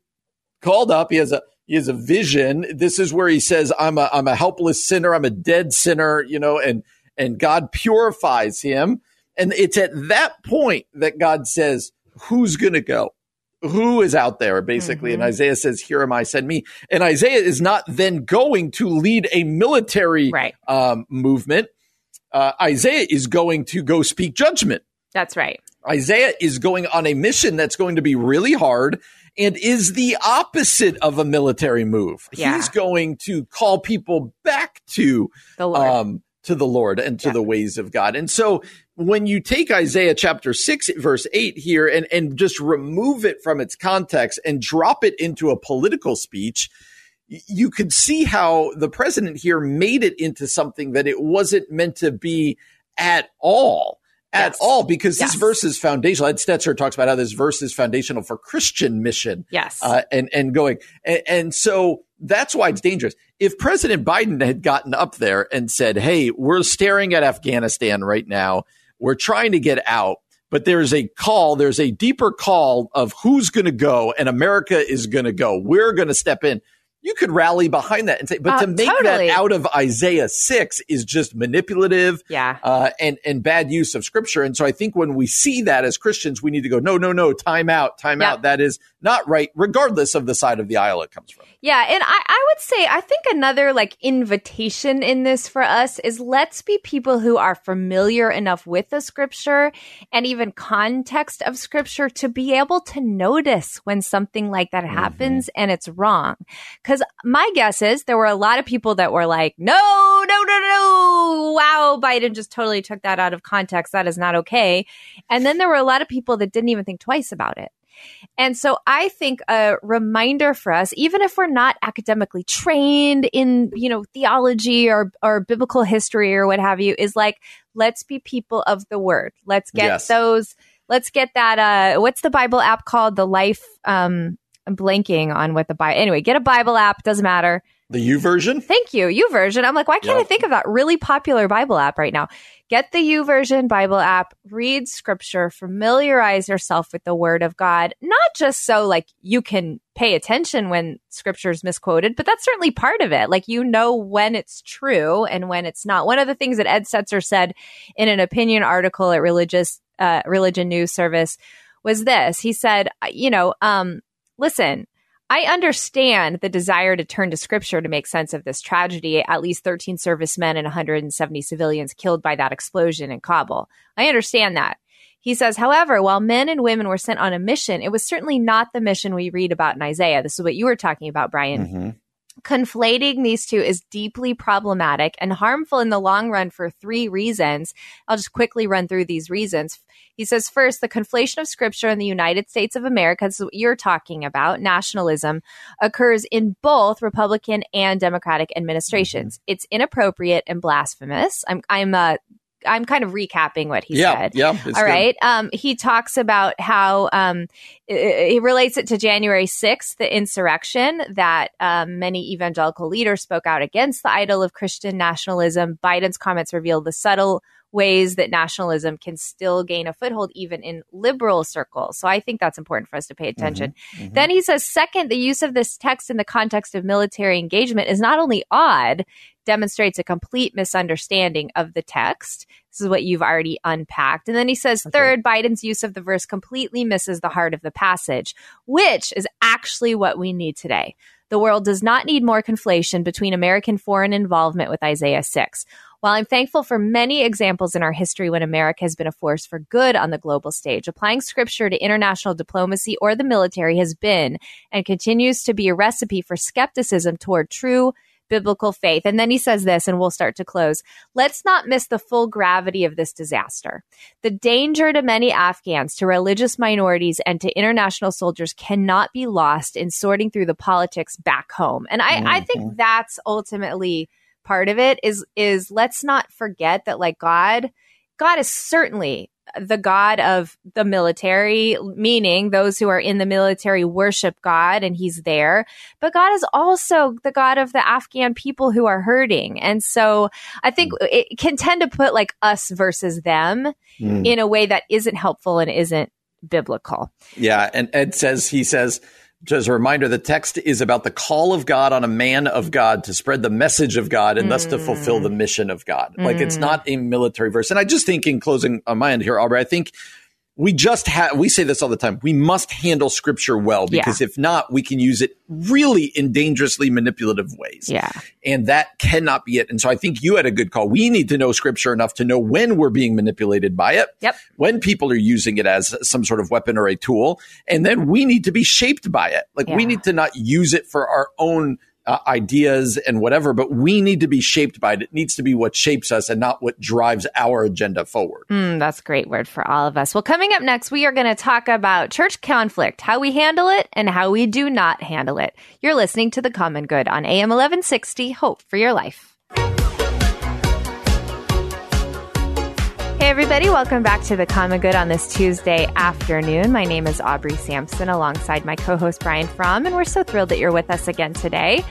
called up. He has a, he has a vision. This is where he says, I'm a, I'm a helpless sinner. I'm a dead sinner, you know, and, and God purifies him. And it's at that point that God says, who's going to go? Who is out there basically? Mm-hmm. And Isaiah says, here am I, send me. And Isaiah is not then going to lead a military right. um, movement. Uh, Isaiah is going to go speak judgment. That's right. Isaiah is going on a mission that's going to be really hard and is the opposite of a military move. Yeah. He's going to call people back to the Lord. Um, to the Lord and to yeah. the ways of God. And so when you take Isaiah chapter 6 verse 8 here and and just remove it from its context and drop it into a political speech, you could see how the president here made it into something that it wasn't meant to be at all at yes. all because yes. this verse is foundational. Ed Stetzer talks about how this verse is foundational for Christian mission. Yes. Uh, and, and going. And, and, so that's why it's dangerous. If President Biden had gotten up there and said, Hey, we're staring at Afghanistan right now. We're trying to get out, but there's a call. There's a deeper call of who's going to go and America is going to go. We're going to step in you could rally behind that and say, but uh, to make totally. that out of Isaiah 6 is just manipulative yeah. Uh, and, and bad use of scripture. And so I think when we see that as Christians, we need to go, no, no, no, time out, time yep. out. That is not right, regardless of the side of the aisle it comes from. Yeah. And I, I would say, I think another like invitation in this for us is let's be people who are familiar enough with the scripture and even context of scripture to be able to notice when something like that mm-hmm. happens and it's wrong. Because my guess is there were a lot of people that were like, no, no, no, no. Wow, Biden just totally took that out of context. That is not okay. And then there were a lot of people that didn't even think twice about it. And so I think a reminder for us, even if we're not academically trained in, you know, theology or, or biblical history or what have you, is like, let's be people of the word. Let's get yes. those, let's get that, uh, what's the Bible app called? The life, um, I'm blanking on what the Bible. Anyway, get a Bible app. Doesn't matter. The YouVersion. Thank you, YouVersion. I'm like, why can't I think of that really popular Bible app right now? Get the YouVersion Bible app. Read Scripture. Familiarize yourself with the Word of God. Not just so like you can pay attention when Scripture is misquoted, but that's certainly part of it. Like you know when it's true and when it's not. One of the things that Ed Stetzer said in an opinion article at Religious uh, Religion News Service was this. He said, you know, um, listen, I understand the desire to turn to scripture to make sense of this tragedy. At least 13 servicemen and 170 civilians killed by that explosion in Kabul. I understand that. He says, however, while men and women were sent on a mission, it was certainly not the mission we read about in Isaiah. This is what you were talking about, Brian. Mm-hmm. Conflating these two is deeply problematic and harmful in the long run for three reasons. I'll just quickly run through these reasons. He says, first, the conflation of scripture in the United States of America, this is what you're talking about, nationalism, occurs in both Republican and Democratic administrations. It's inappropriate and blasphemous. I'm, I'm, uh, I'm kind of recapping what he Yeah, said. yeah, All good. right. Um, he talks about how um, he relates it to January 6th, the insurrection that um, many evangelical leaders spoke out against the idol of Christian nationalism. Biden's comments reveal the subtle ways that nationalism can still gain a foothold even in liberal circles. So I think that's important for us to pay attention. Then he says, second, the use of this text in the context of military engagement is not only odd, demonstrates a complete misunderstanding of the text. This is what you've already unpacked. And then he says, third, Biden's use of the verse completely misses the heart of the passage, which is actually what we need today. The world does not need more conflation between American foreign involvement with Isaiah 6. While I'm thankful for many examples in our history when America has been a force for good on the global stage, applying scripture to international diplomacy or the military has been and continues to be a recipe for skepticism toward true biblical faith. And then he says this, and we'll start to close. Let's not miss the full gravity of this disaster. The danger to many Afghans, to religious minorities, and to international soldiers cannot be lost in sorting through the politics back home. And I, I think mm-hmm. that's ultimately part of it is is let's not forget that like God God is certainly the God of the military, meaning those who are in the military worship God and he's there. But God is also the God of the Afghan people who are hurting. And so I think it can tend to put like us versus them Mm. in a way that isn't helpful and isn't biblical. Yeah, and Ed says he says just a reminder the text is about the call of God on a man of God to spread the message of God and thus to fulfill the mm. mission of God. Like it's mm. not a military verse. And I just think in closing on my end here, Aubrey, I think we just have we say this all the time. We must handle scripture well because if not, we can use it really in dangerously manipulative ways. Yeah. And that cannot be it. And so I think you had a good call. We need to know scripture enough to know when we're being manipulated by it. Yep. When people are using it as some sort of weapon or a tool. And then we need to be shaped by it. Like we need to not use it for our own uh, ideas and whatever, but we need to be shaped by it. It needs to be what shapes us and not what drives our agenda forward. Mm, that's a great word for all of us. Well, coming up next, we are going to talk about church conflict, how we handle it, and how we do not handle it. You're listening to The Common Good on AM 1160, Hope for Your Life. Hey, everybody, welcome back to The Common Good on this Tuesday afternoon. My name is Aubrey Sampson alongside my co host Brian Fromm, and we're so thrilled that you're with us again today.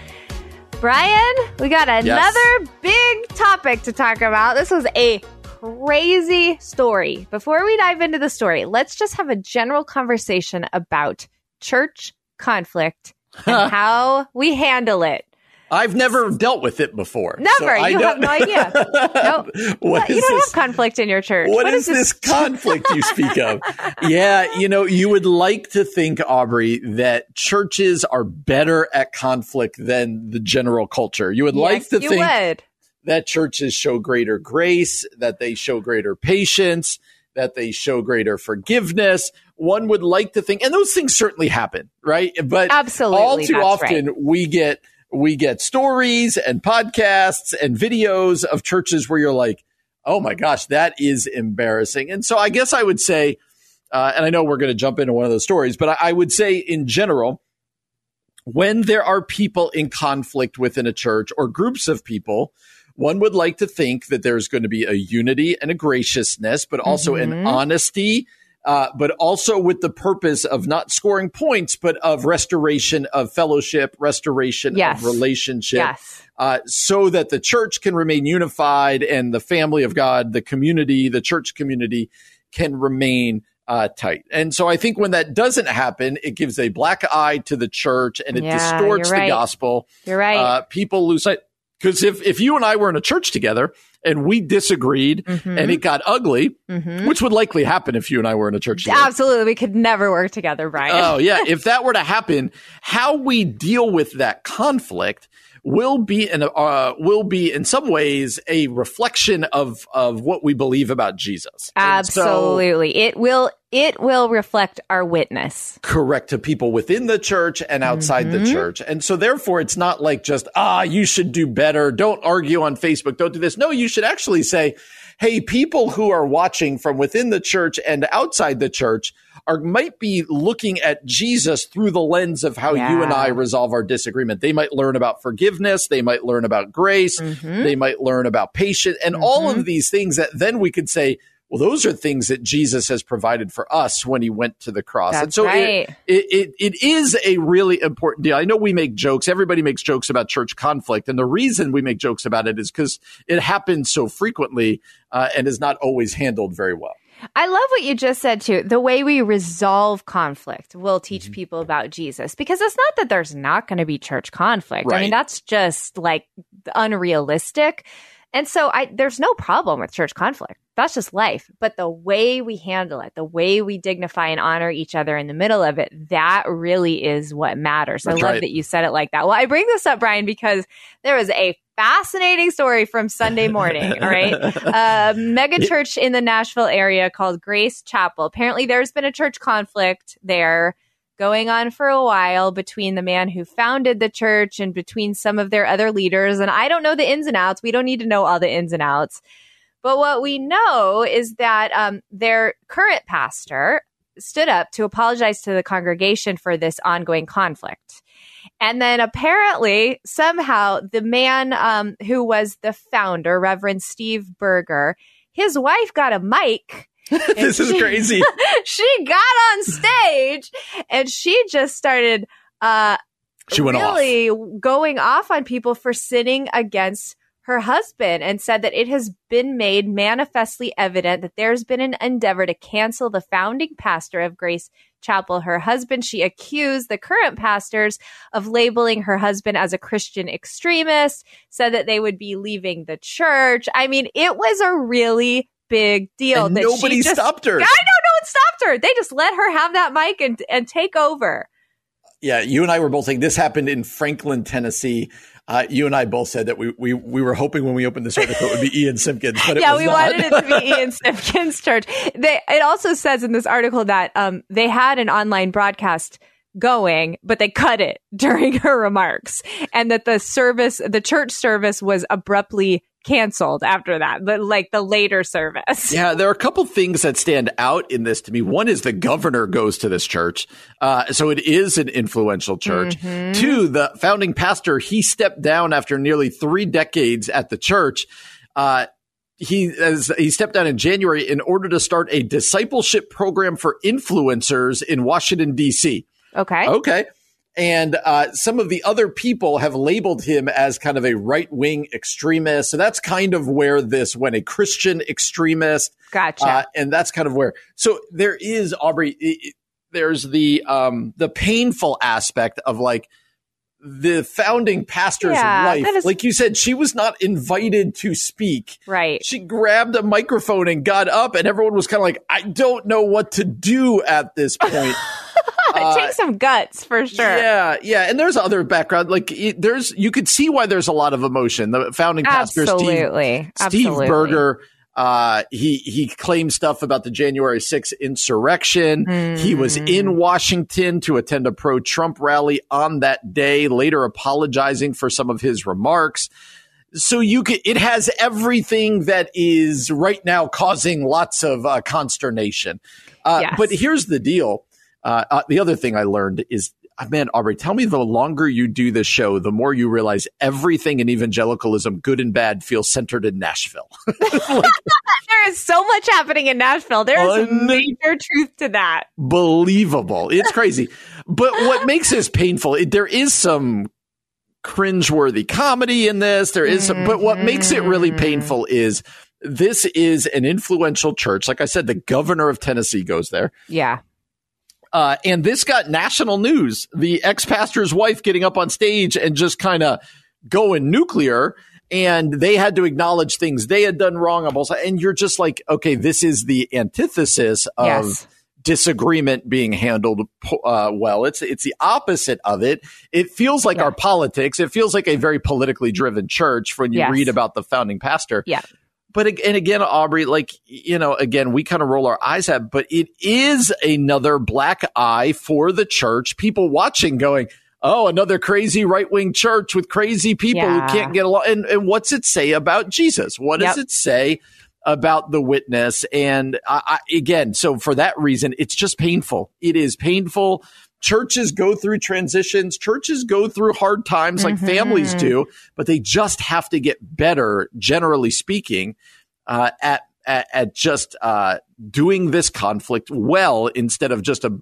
Brian, we got another big topic to talk about. This was a crazy story. Before we dive into the story, let's just have a general conversation about church conflict and how we handle it. I've never dealt with it before. Never. so I you have don't- no idea. No. What you is don't this? have conflict in your church. what is, this conflict you speak of? Yeah, you know, you would like to think, Aubrey, that churches are better at conflict than the general culture. You would like to you think would. that churches show greater grace, that they show greater patience, that they show greater forgiveness. One would like to think, and those things certainly happen, right? But Absolutely, all too often we get we get stories and podcasts and videos of churches where you're like, oh my gosh, that is embarrassing. And so I guess I would say, uh, and I know we're going to jump into one of those stories, but I, I would say in general, when there are people in conflict within a church or groups of people, one would like to think that there's going to be a unity and a graciousness, but also an Mhm. honesty, uh, but also with the purpose of not scoring points, but of restoration of fellowship, restoration Yes. of relationship, Yes. uh, so that the church can remain unified and the family of God, the community, the church community can remain uh, tight. And so I think when that doesn't happen, it gives a black eye to the church and it Yeah, distorts you're the gospel. You're right. Uh, people lose sight. Because if, if you and I were in a church together and we disagreed Mhm. and it got ugly, Mhm. which would likely happen if you and I were in a church together. Absolutely. We could never work together, Brian. Oh yeah, if that were to happen, how we deal with that conflict will be in uh, will be in some ways a reflection of of what we believe about Jesus. And so- Absolutely. it will it will reflect our witness. correct to people within the church and outside the church. And so therefore it's not like just, ah, you should do better. Don't argue on Facebook. Don't do this. No, you should actually say, Hey, people who are watching from within the church and outside the church are might be looking at Jesus through the lens of how you and I resolve our disagreement. They might learn about forgiveness. They might learn about grace. Mm-hmm. They might learn about patience and all of these things that then we could say, well, those are things that Jesus has provided for us when he went to the cross. and so it- right. it, it, it is a really important deal. I know we make jokes. Everybody makes jokes about church conflict. And the reason we make jokes about it is because it happens so frequently uh, and is not always handled very well. I love what you just said too. The way we resolve conflict will teach Mm-hmm. people about Jesus because it's not that there's not going to be church conflict. I mean, that's just like unrealistic. And so I there's no problem with church conflict. That's just life. But the way we handle it, the way we dignify and honor each other in the middle of it, that really is what matters. I love right. that you said it like that. Well, I bring this up, Brian, because there was a fascinating story from Sunday morning. All right. A mega church in the Nashville area called Grace Chapel. Apparently, there's been a church conflict there going on for a while between the man who founded the church and between some of their other leaders. And I don't know the ins and outs. We don't need to know all the ins and outs. But what we know is that um, their current pastor stood up to apologize to the congregation for this ongoing conflict. And then apparently, somehow, the man um, who was the founder, Reverend Steve Berger, his wife got a mic. this is she- crazy. she got on stage and she just started uh, She went off. really going off on people for sinning against her husband and said that it has been made manifestly evident that there's been an endeavor to cancel the founding pastor of Grace Chapel, her husband. She accused the current pastors of labeling her husband as a Christian extremist, said that they would be leaving the church. I mean, it was a really big deal And that nobody she just, stopped her. I don't know what stopped her. They just let her have that mic and and take over. Yeah, you and I were both saying this happened in Franklin, Tennessee. Uh, you and I both said that we, we we were hoping when we opened this article it would be Ian Simpkins, but it yeah, we not. wanted it to be Ian Simpkins' church. They, it also says in this article that um, they had an online broadcast going, but they cut it during her remarks, and that the service, the church service, was abruptly canceled after that, the, like the later service. Yeah, there are a couple things that stand out in this to me. One is the governor goes to this church. Uh, so it is an influential church. Mm-hmm. Two, the founding pastor, he stepped down after nearly three decades at the church. Uh, he as he stepped down in January in order to start a discipleship program for influencers in Washington D.C. Okay. Okay. And uh, some of the other people have labeled him as kind of a right wing extremist. So that's kind of where this went a Christian extremist. Gotcha. Uh, and that's kind of where. So there is, Aubrey, i- i- there's the um, the painful aspect of like, the founding pastor's Yeah, wife, is- like you said, she was not invited to speak. right. She grabbed a microphone and got up, and everyone was kind of like, I don't know what to do at this point. it takes some guts for sure. Yeah, yeah, and there's other background. Like there's, you could see why there's a lot of emotion. The founding pastor, Steve, Absolutely. Steve Berger, uh, he he claimed stuff about the January 6th insurrection. He was Hmm. in Washington to attend a pro-Trump rally on that day, later apologizing for some of his remarks. So you could, it has everything that is right now causing lots of uh, consternation. Uh, Yes. But here's the deal. Uh, uh, the other thing I learned is, uh, man, Aubrey, tell me the longer you do this show, the more you realize everything in evangelicalism, good and bad, feels centered in Nashville. There is so much happening in Nashville. There is Un- major truth to that. Believable. It's crazy. but what makes this painful, it, there is some cringeworthy comedy in this. There is some, but what makes it really painful is this is an influential church. Like I said, the governor of Tennessee goes there. Yeah. Uh, and this got national news. The ex pastor's wife getting up on stage and just kind of going nuclear. And they had to acknowledge things they had done wrong on both sides. And you're just like, okay, this is the antithesis of Yes. disagreement being handled uh, well. It's it's the opposite of it. It feels like Yeah. our politics. It feels like a very politically driven church when you Yes. read about the founding pastor. Yeah. But and again, Aubrey, like you know, again, we kind of roll our eyes at, but it is another black eye for the church. People watching, going, "Oh, another crazy right wing church with crazy people Yeah. who can't get along." And, and what's it say about Jesus? What does it say about the witness? And I, I, again, so for that reason, it's just painful. It is painful. Churches go through transitions. Churches go through hard times like families do, but they just have to get better, generally speaking, uh, at, at at just uh, doing this conflict well instead of just a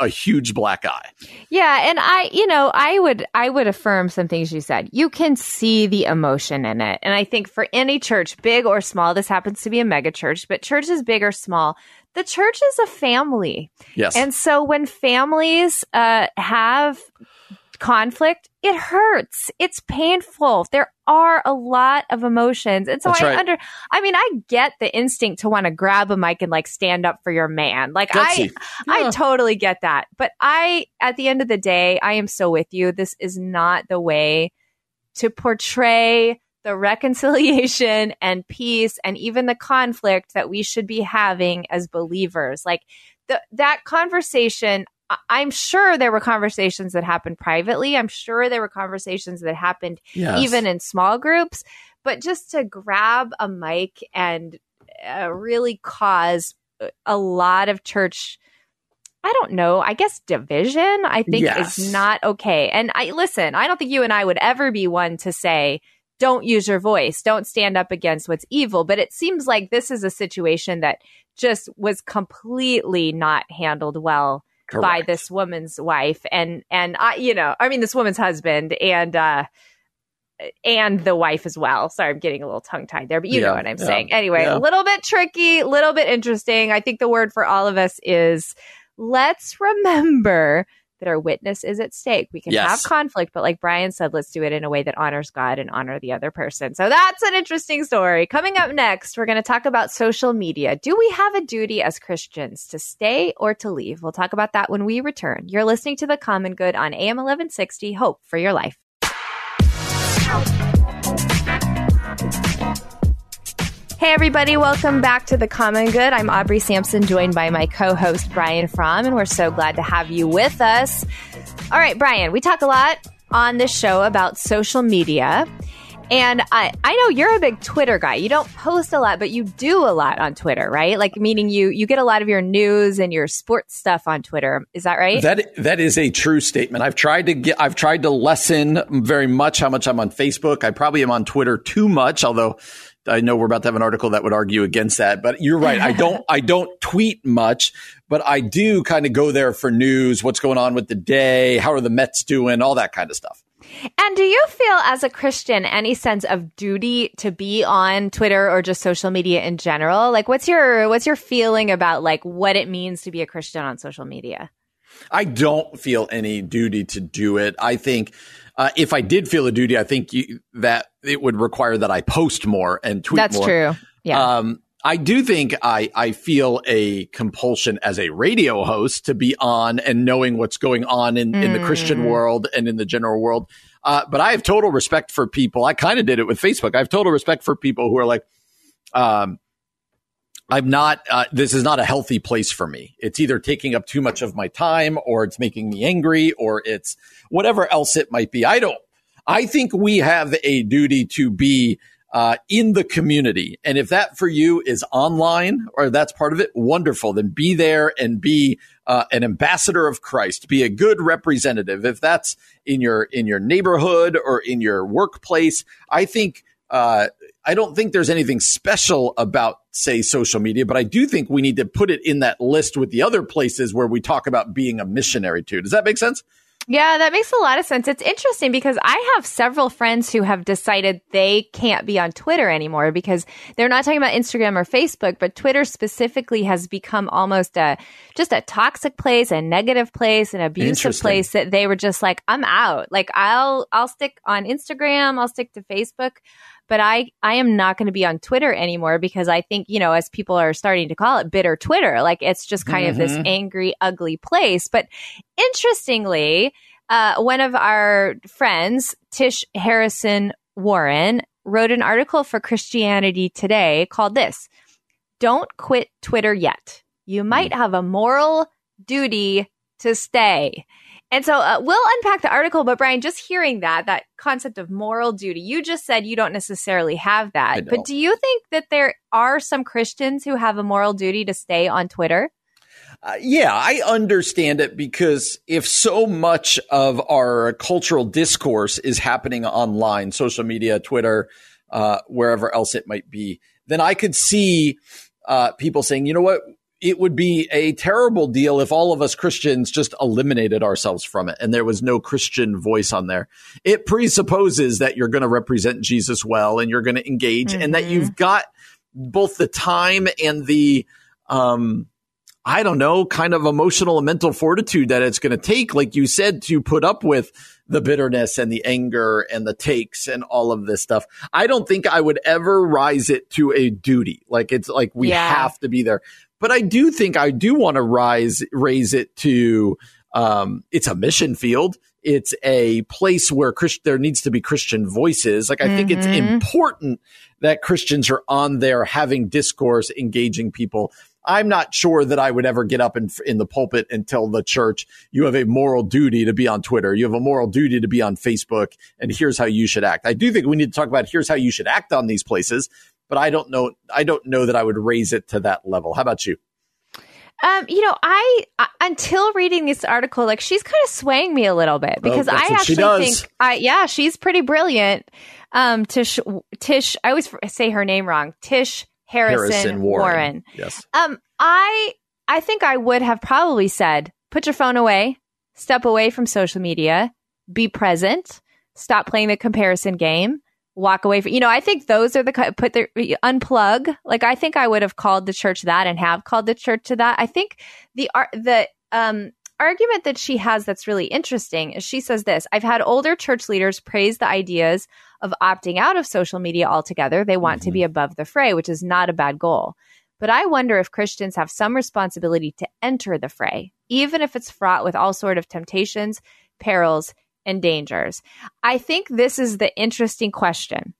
a huge black eye. Yeah, and I, you know, I would I would affirm some things you said. You can see the emotion in it. And I think for any church, big or small, this happens to be a mega church, but churches big or small, the church is a family. Yes, And so when families uh, have conflict, it hurts. It's painful. There are a lot of emotions. And so That's I right. under I mean, I get the instinct to want to grab a mic and like stand up for your man. Like Gutsy. I Yeah. I totally get that. But I at the end of the day, I am so with you. This is not the way to portray the reconciliation and peace and even the conflict that we should be having as believers. Like the, that conversation, I'm sure there were conversations that happened privately. I'm sure there were conversations that happened Yes. even in small groups. But just to grab a mic and uh, really cause a lot of church I don't know. I guess division, I think, Yes. is not okay. And I listen, I don't think you and I would ever be one to say, don't use your voice, don't stand up against what's evil. But it seems like this is a situation that just was completely not handled well by this woman's wife and and I you know, I mean this woman's husband and uh and the wife as well. Sorry, I'm getting a little tongue tied there, but you Yeah, know what I'm yeah, saying. Anyway, yeah. a little bit tricky, a little bit interesting. I think the word for all of us is let's remember that our witness is at stake. We can Yes. have conflict, but like Brian said, let's do it in a way that honors God and honor the other person. So that's an interesting story. Coming up next, we're going to talk about social media. Do we have a duty as Christians to stay or to leave? We'll talk about that when we return. You're listening to The Common Good on AM 1160. Hope for your life. Hey, everybody, welcome back to The Common Good. I'm Aubrey Sampson, joined by my co host, Brian Fromm, and we're so glad to have you with us. All right, Brian, we talk a lot on this show about social media. And I, I know you're a big Twitter guy. You don't post a lot, but you do a lot on Twitter, right? Like meaning you you get a lot of your news and your sports stuff on Twitter. Is that right? That that is a true statement. I've tried to get I've tried to lessen very much how much I'm on Facebook. I probably am on Twitter too much, although I know we're about to have an article that would argue against that. But you're right. I don't I don't tweet much, but I do kind of go there for news, what's going on with the day, how are the Mets doing, all that kind of stuff. And do you feel as a Christian any sense of duty to be on Twitter or just social media in general? Like what's your what's your feeling about like what it means to be a Christian on social media? I don't feel any duty to do it. I think uh, if I did feel a duty, I think you, that it would require that I post more and tweet That's more. true. Yeah. Um, I do think I, I feel a compulsion as a radio host to be on and knowing what's going on in, in the Christian world and in the general world. Uh, but I have total respect for people. I kind of did it with Facebook. I have total respect for people who are like, um, I'm not, uh, this is not a healthy place for me. It's either taking up too much of my time or it's making me angry or it's whatever else it might be. I don't, I think we have a duty to be uh, in the community. And if that for you is online or that's part of it, wonderful. Then be there and be uh, an ambassador of Christ. Be a good representative. If that's in your in your neighborhood or in your workplace, I think uh, I don't think there's anything special about say social media, but I do think we need to put it in that list with the other places where we talk about being a missionary too. Does that make sense? Yeah, that makes a lot of sense. It's interesting because I have several friends who have decided they can't be on Twitter anymore because they're not talking about Instagram or Facebook, but Twitter specifically has become almost a just a toxic place, a negative place, an abusive place that they were just like, I'm out. Like I'll I'll stick on Instagram, I'll stick to Facebook, but I I am not going to be on Twitter anymore because I think, you know, as people are starting to call it bitter Twitter, like it's just kind of this angry, ugly place. But interestingly, uh, one of our friends, Tish Harrison Warren, wrote an article for Christianity Today called this Don't Quit Twitter Yet. You might Hmm. have a moral duty to stay. And so uh, we'll unpack the article, but Brian, just hearing that, that concept of moral duty, you just said you don't necessarily have that. But do you think that there are some Christians who have a moral duty to stay on Twitter? Uh, yeah, I understand it because if so much of our cultural discourse is happening online, social media, Twitter, uh, wherever else it might be, then I could see uh, people saying, you know what? It would be a terrible deal if all of us Christians just eliminated ourselves from it and there was no Christian voice on there. It presupposes that you're going to represent Jesus well and you're going to engage and that you've got both the time and the, um, I don't know, kind of emotional and mental fortitude that it's going to take, like you said, to put up with the bitterness and the anger and the takes and all of this stuff. I don't think I would ever rise it to a duty. Like it's like we Yeah. have to be there. But I do think I do want to rise, raise it to, um, it's a mission field. It's a place where Christ- there needs to be Christian voices. Like I think it's Mhm. important that Christians are on there having discourse, engaging people. I'm not sure that I would ever get up in, in the pulpit and tell the church, you have a moral duty to be on Twitter. You have a moral duty to be on Facebook. And here's how you should act. I do think we need to talk about here's how you should act on these places, but I don't know. I don't know that I would raise it to that level. How about you? Um, you know, I, I until reading this article, like she's kind of swaying me a little bit because Oh, I actually think, I yeah, she's pretty brilliant. Um, Tish, Tish, I always say her name wrong. Tish Harrison, Warren. Yes. Um, I I think I would have probably said, put your phone away, step away from social media, be present, stop playing the comparison game, walk away from. You know, I think those are the put their unplug. Like I think I would have called the church that and have called the church to that. I think the ar- the um argument that she has that's really interesting is she says this I've had older church leaders praise the ideas of opting out of social media altogether. They want to be above the fray, which is not a bad goal. But I wonder if Christians have some responsibility to enter the fray, even if it's fraught with all sort of temptations, perils, and dangers. I think this is the interesting question.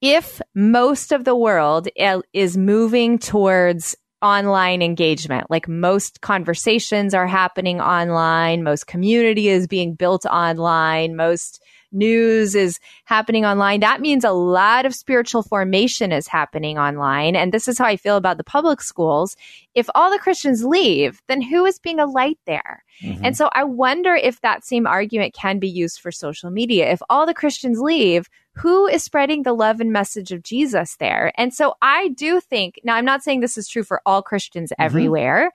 If most of the world eh, is moving towards online engagement, like most conversations are happening online, most community is being built online, most news is happening online. That means a lot of spiritual formation is happening online. And this is how I feel about the public schools. If all the Christians leave, then who is being a light there? Mm-hmm. And so I wonder if that same argument can be used for social media. If all the Christians leave, who is spreading the love and message of Jesus there? And so I do think, now I'm not saying this is true for all Christians mm-hmm. everywhere,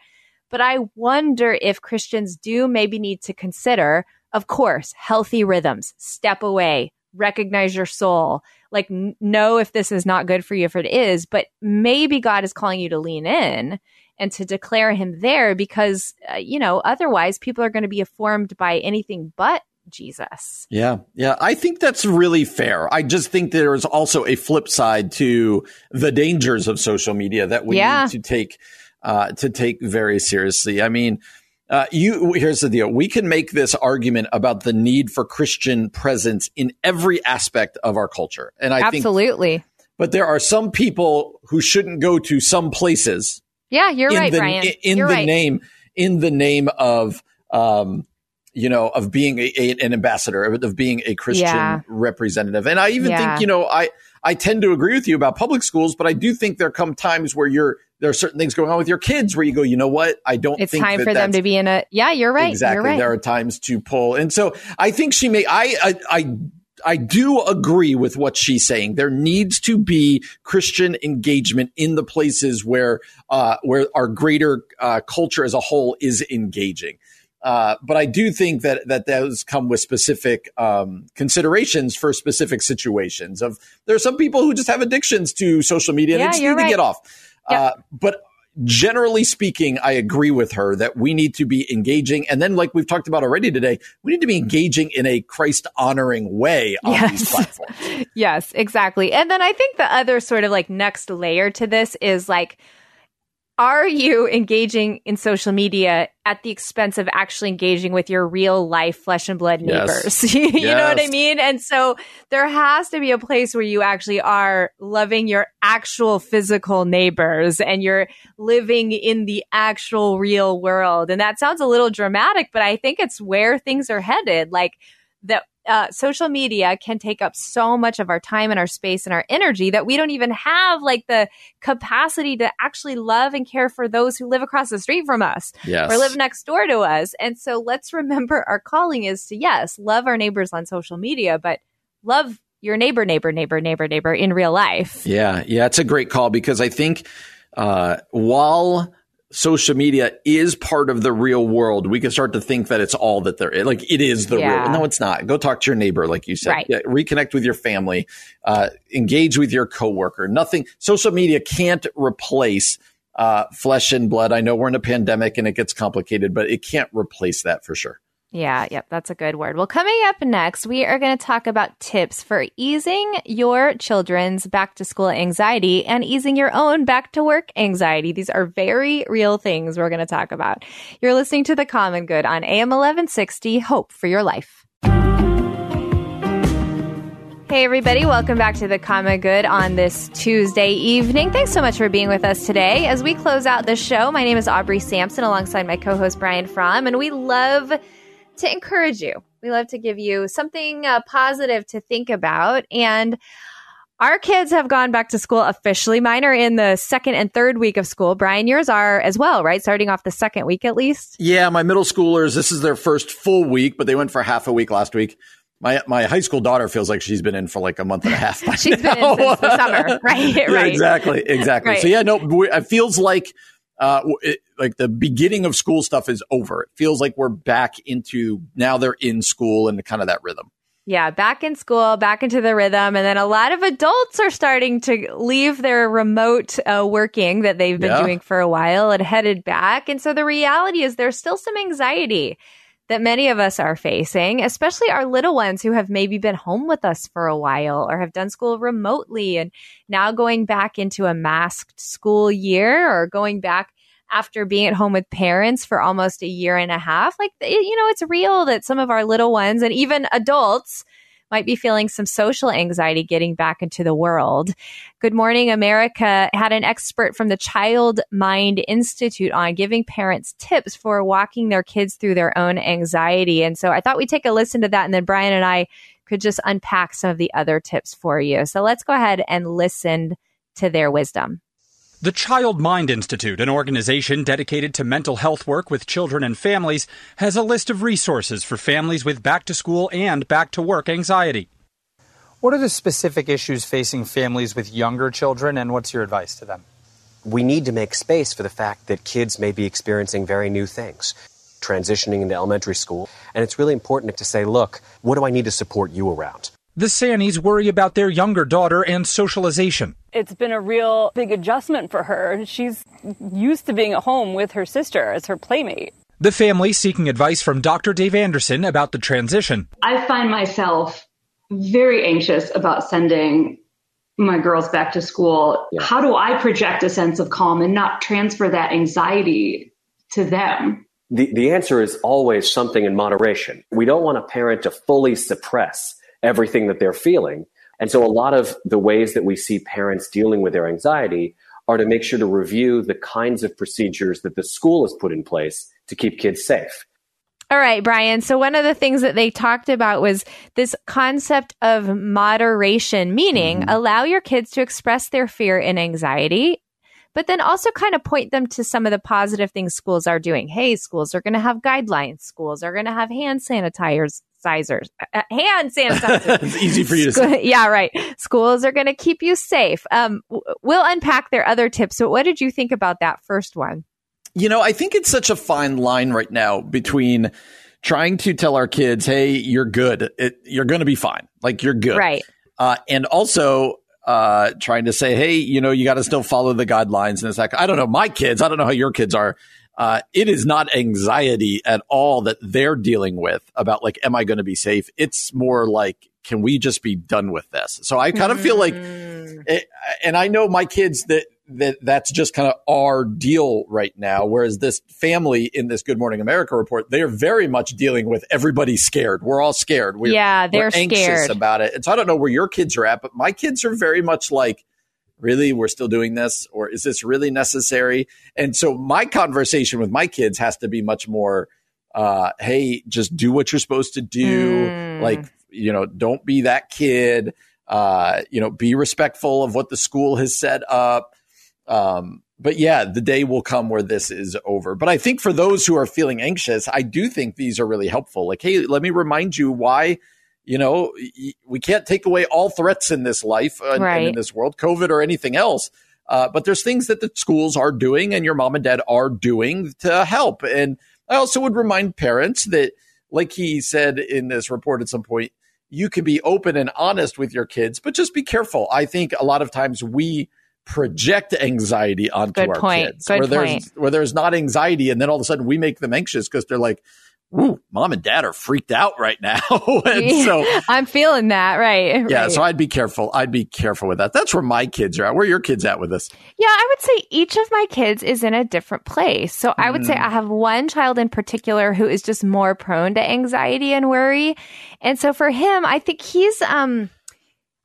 but I wonder if Christians do maybe need to consider, of course, healthy rhythms, step away, recognize your soul, like know if this is not good for you, if it is, but maybe God is calling you to lean in and to declare him there because, uh, you know, otherwise people are going to be informed by anything but Jesus. Yeah, yeah. I think that's really fair. I just think there's also a flip side to the dangers of social media that we Yeah. need to take uh, to take very seriously. I mean, uh, you here's the deal: we can make this argument about the need for Christian presence in every aspect of our culture, and I think, Absolutely. but there are some people who shouldn't go to some places yeah, you're in right, the, Brian. In you're the right. name, in the name of, um, you know, of being a, a- an ambassador, of, of being a Christian Yeah. representative. And I even Yeah. think, you know, I, I tend to agree with you about public schools, but I do think there come times where you're, there are certain things going on with your kids where you go, you know what? I don't It's time for them to be in a. Yeah, you're right. Exactly. You're right. There are times to pull. And so I think she may, I, I, I, I do agree with what she's saying. There needs to be Christian engagement in the places where, uh, where our greater, uh, culture as a whole is engaging. Uh, but I do think that that those come with specific um, considerations for specific situations. Of there are some people who just have addictions to social media and Yeah, they just need to get off. Yep. Uh, but generally speaking, I agree with her that we need to be engaging. And then, like we've talked about already today, we need to be engaging in a Christ honoring way on these Yes. platforms. Yes, exactly. And then I think the other sort of like next layer to this is like, are you engaging in social media at the expense of actually engaging with your real life flesh and blood neighbors? Yes. you yes. know what I mean? And so there has to be a place where you actually are loving your actual physical neighbors and you're living in the actual real world. And that sounds a little dramatic, but I think it's where things are headed. Like that uh, social media can take up so much of our time and our space and our energy that we don't even have like the capacity to actually love and care for those who live across the street from us yes. or live next door to us. And so let's remember our calling is to, yes, love our neighbors on social media, but love your neighbor, neighbor, neighbor, neighbor, neighbor in real life. Yeah. Yeah. It's a great call because I think uh, while social media is part of the real world, we can start to think that it's all that there is. Like it is the yeah. real. No, it's not. Go talk to your neighbor, like you said. Right. Yeah, reconnect with your family. Uh, engage with your coworker. Nothing. Social media can't replace uh, flesh and blood. I know we're in a pandemic and it gets complicated, but it can't replace that for sure. Yeah, yep, that's a good word. Well, coming up next, we are going to talk about tips for easing your children's back to school anxiety and easing your own back to work anxiety. These are very real things we're going to talk about. You're listening to The Common Good on AM 1160, Hope for Your Life. Hey, everybody, welcome back to the Common Good on this Tuesday evening. Thanks so much for being with us today. As we close out the show, my name is Aubrey Sampson alongside my co host Brian Fromm, and we love to encourage you. We love to give you something uh, positive to think about. And our kids have gone back to school officially. Mine are in the second and third week of school. Brian, yours are as well, right? Starting off the second week at least. Yeah, my middle schoolers, this is their first full week, but they went for half a week last week. My my high school daughter feels like she's been in for like a month and a half. she's now. been in since the summer, right? yeah, right. Exactly, exactly. Right. So yeah, no, it feels like uh, it, like the beginning of school stuff is over. It feels like we're back into now they're in school and kind of that rhythm. Yeah, back in school, back into the rhythm. And then a lot of adults are starting to leave their remote uh, working that they've been yeah. doing for a while and headed back. And so the reality is there's still some anxiety that many of us are facing, especially our little ones who have maybe been home with us for a while or have done school remotely and now going back into a masked school year or going back after being at home with parents for almost a year and a half. Like, you know, it's real that some of our little ones and even adults might be feeling some social anxiety getting back into the world. Good Morning America had an expert from the Child Mind Institute on giving parents tips for walking their kids through their own anxiety. And so I thought we'd take a listen to that and then Brian and I could just unpack some of the other tips for you. So let's go ahead and listen to their wisdom. The Child Mind Institute, an organization dedicated to mental health work with children and families, has a list of resources for families with back to school and back to work anxiety. What are the specific issues facing families with younger children, and what's your advice to them? We need to make space for the fact that kids may be experiencing very new things, transitioning into elementary school. And it's really important to say, look, what do I need to support you around? The Sannies worry about their younger daughter and socialization. It's been a real big adjustment for her. She's used to being at home with her sister as her playmate. The family seeking advice from Dr. Dave Anderson about the transition. I find myself very anxious about sending my girls back to school. Yeah. How do I project a sense of calm and not transfer that anxiety to them? The, the answer is always something in moderation. We don't want a parent to fully suppress everything that they're feeling. And so a lot of the ways that we see parents dealing with their anxiety are to make sure to review the kinds of procedures that the school has put in place to keep kids safe. All right, Brian. So one of the things that they talked about was this concept of moderation, meaning mm-hmm. allow your kids to express their fear and anxiety, but then also kind of point them to some of the positive things schools are doing. Hey, schools are going to have guidelines. Schools are going to have hand sanitizers sanitizers, uh, hand sanitizers. it's easy for you to say. Yeah, right. Schools are going to keep you safe. Um, we'll unpack their other tips. But what did you think about that first one? You know, I think it's such a fine line right now between trying to tell our kids, "Hey, you're good. It, you're going to be fine. Like you're good." Right. Uh, and also uh, trying to say, "Hey, you know, you got to still follow the guidelines." And it's like, I don't know, my kids. I don't know how your kids are uh, it is not anxiety at all that they're dealing with about like, am I going to be safe? It's more like, can we just be done with this? So I kind of feel like, it, and I know my kids that that that's just kind of our deal right now. Whereas this family in this Good Morning America report, they are very much dealing with everybody scared. We're all scared. We're, yeah, they're we're anxious scared about it. And so I don't know where your kids are at, but my kids are very much like, really, we're still doing this, or is this really necessary? And so my conversation with my kids has to be much more, uh, hey, just do what you're supposed to do. Mm. Like, you know, don't be that kid. Uh, you know, be respectful of what the school has set up. Um, but yeah, the day will come where this is over. But I think for those who are feeling anxious, I do think these are really helpful. Like, hey, let me remind you why, you know, we can't take away all threats in this life uh, and- and in this world, COVID or anything else. Uh, but there's things that the schools are doing and your mom and dad are doing to help. And I also would remind parents that, like he said in this report at some point, you can be open and honest with your kids, but just be careful. I think a lot of times we project anxiety onto Good our point. kids Good where there's where there's not anxiety and then all of a sudden we make them anxious because they're like Ooh, mom and dad are freaked out right now and so I'm feeling that, right? yeah right. so i'd be careful i'd be careful with that that's where my kids are at where are your kids at with this Yeah, I would say each of my kids is in a different place. So I would say Mm. I have one child in particular who is just more prone to anxiety and worry. And so for him, I think he's um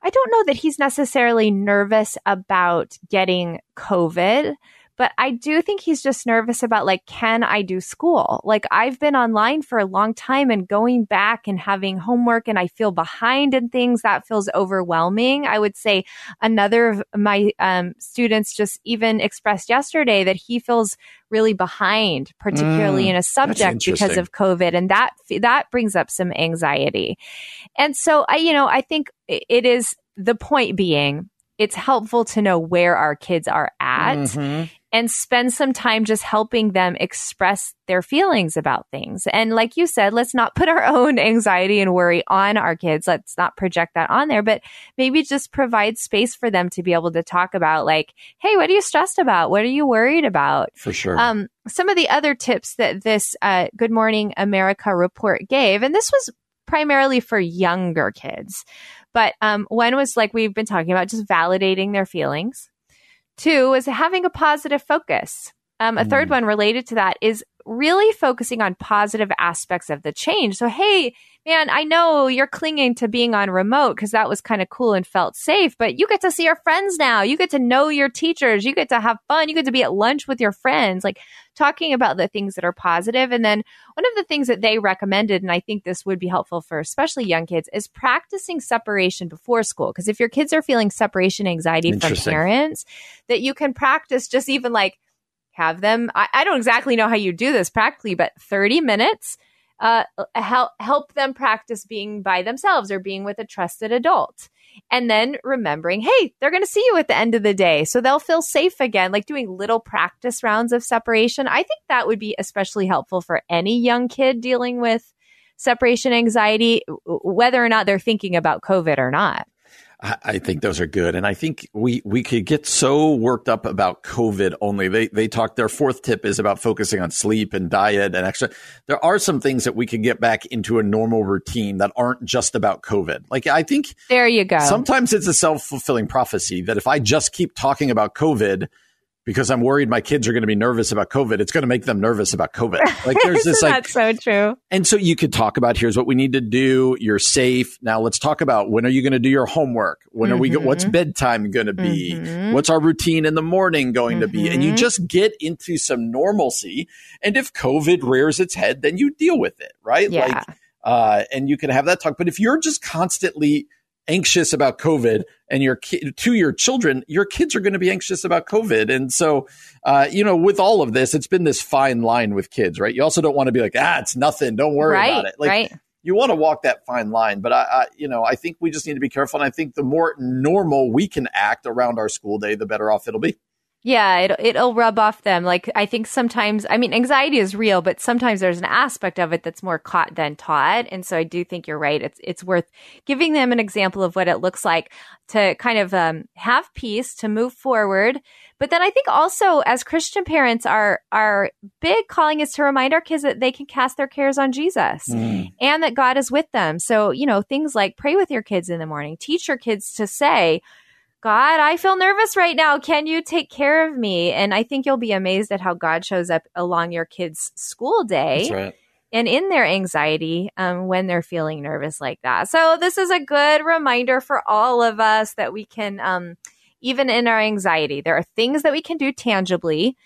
I don't know that he's necessarily nervous about getting COVID, but I do think he's just nervous about like, can I do school? Like I've been online for a long time and going back and having homework and I feel behind in things that feels overwhelming. I would say another of my um, students just even expressed yesterday that he feels really behind, particularly Mm, in a subject because of COVID. And that, that brings up some anxiety. And so I, you know, I think it is the point being, it's helpful to know where our kids are at Mhm. And spend some time just helping them express their feelings about things. And like you said, let's not put our own anxiety and worry on our kids. Let's not project that on there, but maybe just provide space for them to be able to talk about like, Hey, what are you stressed about? What are you worried about? for sure Um, some of the other tips that this uh, Good Morning America report gave, and this was primarily for younger kids, but um, one was like we've been talking about, just validating their feelings. Two is having a positive focus. Um, a third one related to that is really focusing on positive aspects of the change. So, hey, man, I know you're clinging to being on remote because that was kind of cool and felt safe, but you get to see your friends now. You get to know your teachers. You get to have fun. You get to be at lunch with your friends, like talking about the things that are positive. And then one of the things that they recommended, and I think this would be helpful for especially young kids, is practicing separation before school. Because if your kids are feeling separation anxiety from parents, that you can practice just even like have them I, I don't exactly know how you do this practically but 30 minutes uh, help help them practice being by themselves or being with a trusted adult and then remembering hey they're going to see you at the end of the day. So they'll feel safe again like doing little practice rounds of separation. I think that would be especially helpful for any young kid dealing with separation anxiety whether or not they're thinking about covid or not I, think those are good, and I think we we could get so worked up about COVID only. They they talk. Their fourth tip is about focusing on sleep and diet and extra. There are some things that we can get back into a normal routine that aren't just about COVID. Like I think there you go sometimes it's a self fulfilling prophecy that if I just keep talking about COVID. Because I'm worried my kids are going to be nervous about COVID. It's going to make them nervous about COVID. Like there's this like so true and so you could talk about here's what we need to do. You're safe. Now let's talk about when are you going to do your homework? When are we go- what's Mhm. bedtime going to be? Mhm. What's our routine in the morning going to be? And you Mhm. just get into some normalcy. And if COVID rears its head, then you deal with it, right? Yeah. Like uh and you can have that talk. But if you're just constantly anxious about COVID and your ki- to your children, your kids are going to be anxious about COVID. And so, uh, you know, with all of this, it's been this fine line with kids, right? You also don't want to be like, ah, it's nothing. Don't worry Right, about it. Like, right. You want to walk that fine line, but I, I, you know, I think we just need to be careful. And I think the more normal we can act around our school day, the better off it'll be. Yeah, it'll, it'll rub off them. Like, I think sometimes, I mean, anxiety is real, but sometimes there's an aspect of it that's more caught than taught. And so I do think you're right. It's, it's worth giving them an example of what it looks like to kind of um, have peace, to move forward. But then I think also as Christian parents, our, our big calling is to remind our kids that they can cast their cares on Jesus Mm. and that God is with them. So, you know, things like pray with your kids in the morning, teach your kids to say, God, I feel nervous right now. Can you take care of me? And I think you'll be amazed at how God shows up along your kids' school day. Right. And in their anxiety um, when they're feeling nervous like that. So, this is a good reminder for all of us that we can, um, even in our anxiety, there are things that we can do tangibly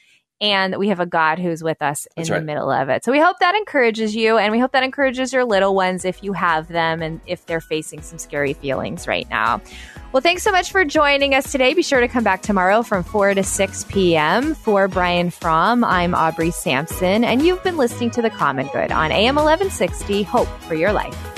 and we have a God who's with us in That's the right. middle of it. So we hope that encourages you, and we hope that encourages your little ones if you have them and if they're facing some scary feelings right now. Well, thanks so much for joining us today. Be sure to come back tomorrow from 4 to 6 p.m. For Brian Fromm, I'm Aubrey Sampson, and you've been listening to The Common Good on AM 1160 Hope for Your Life.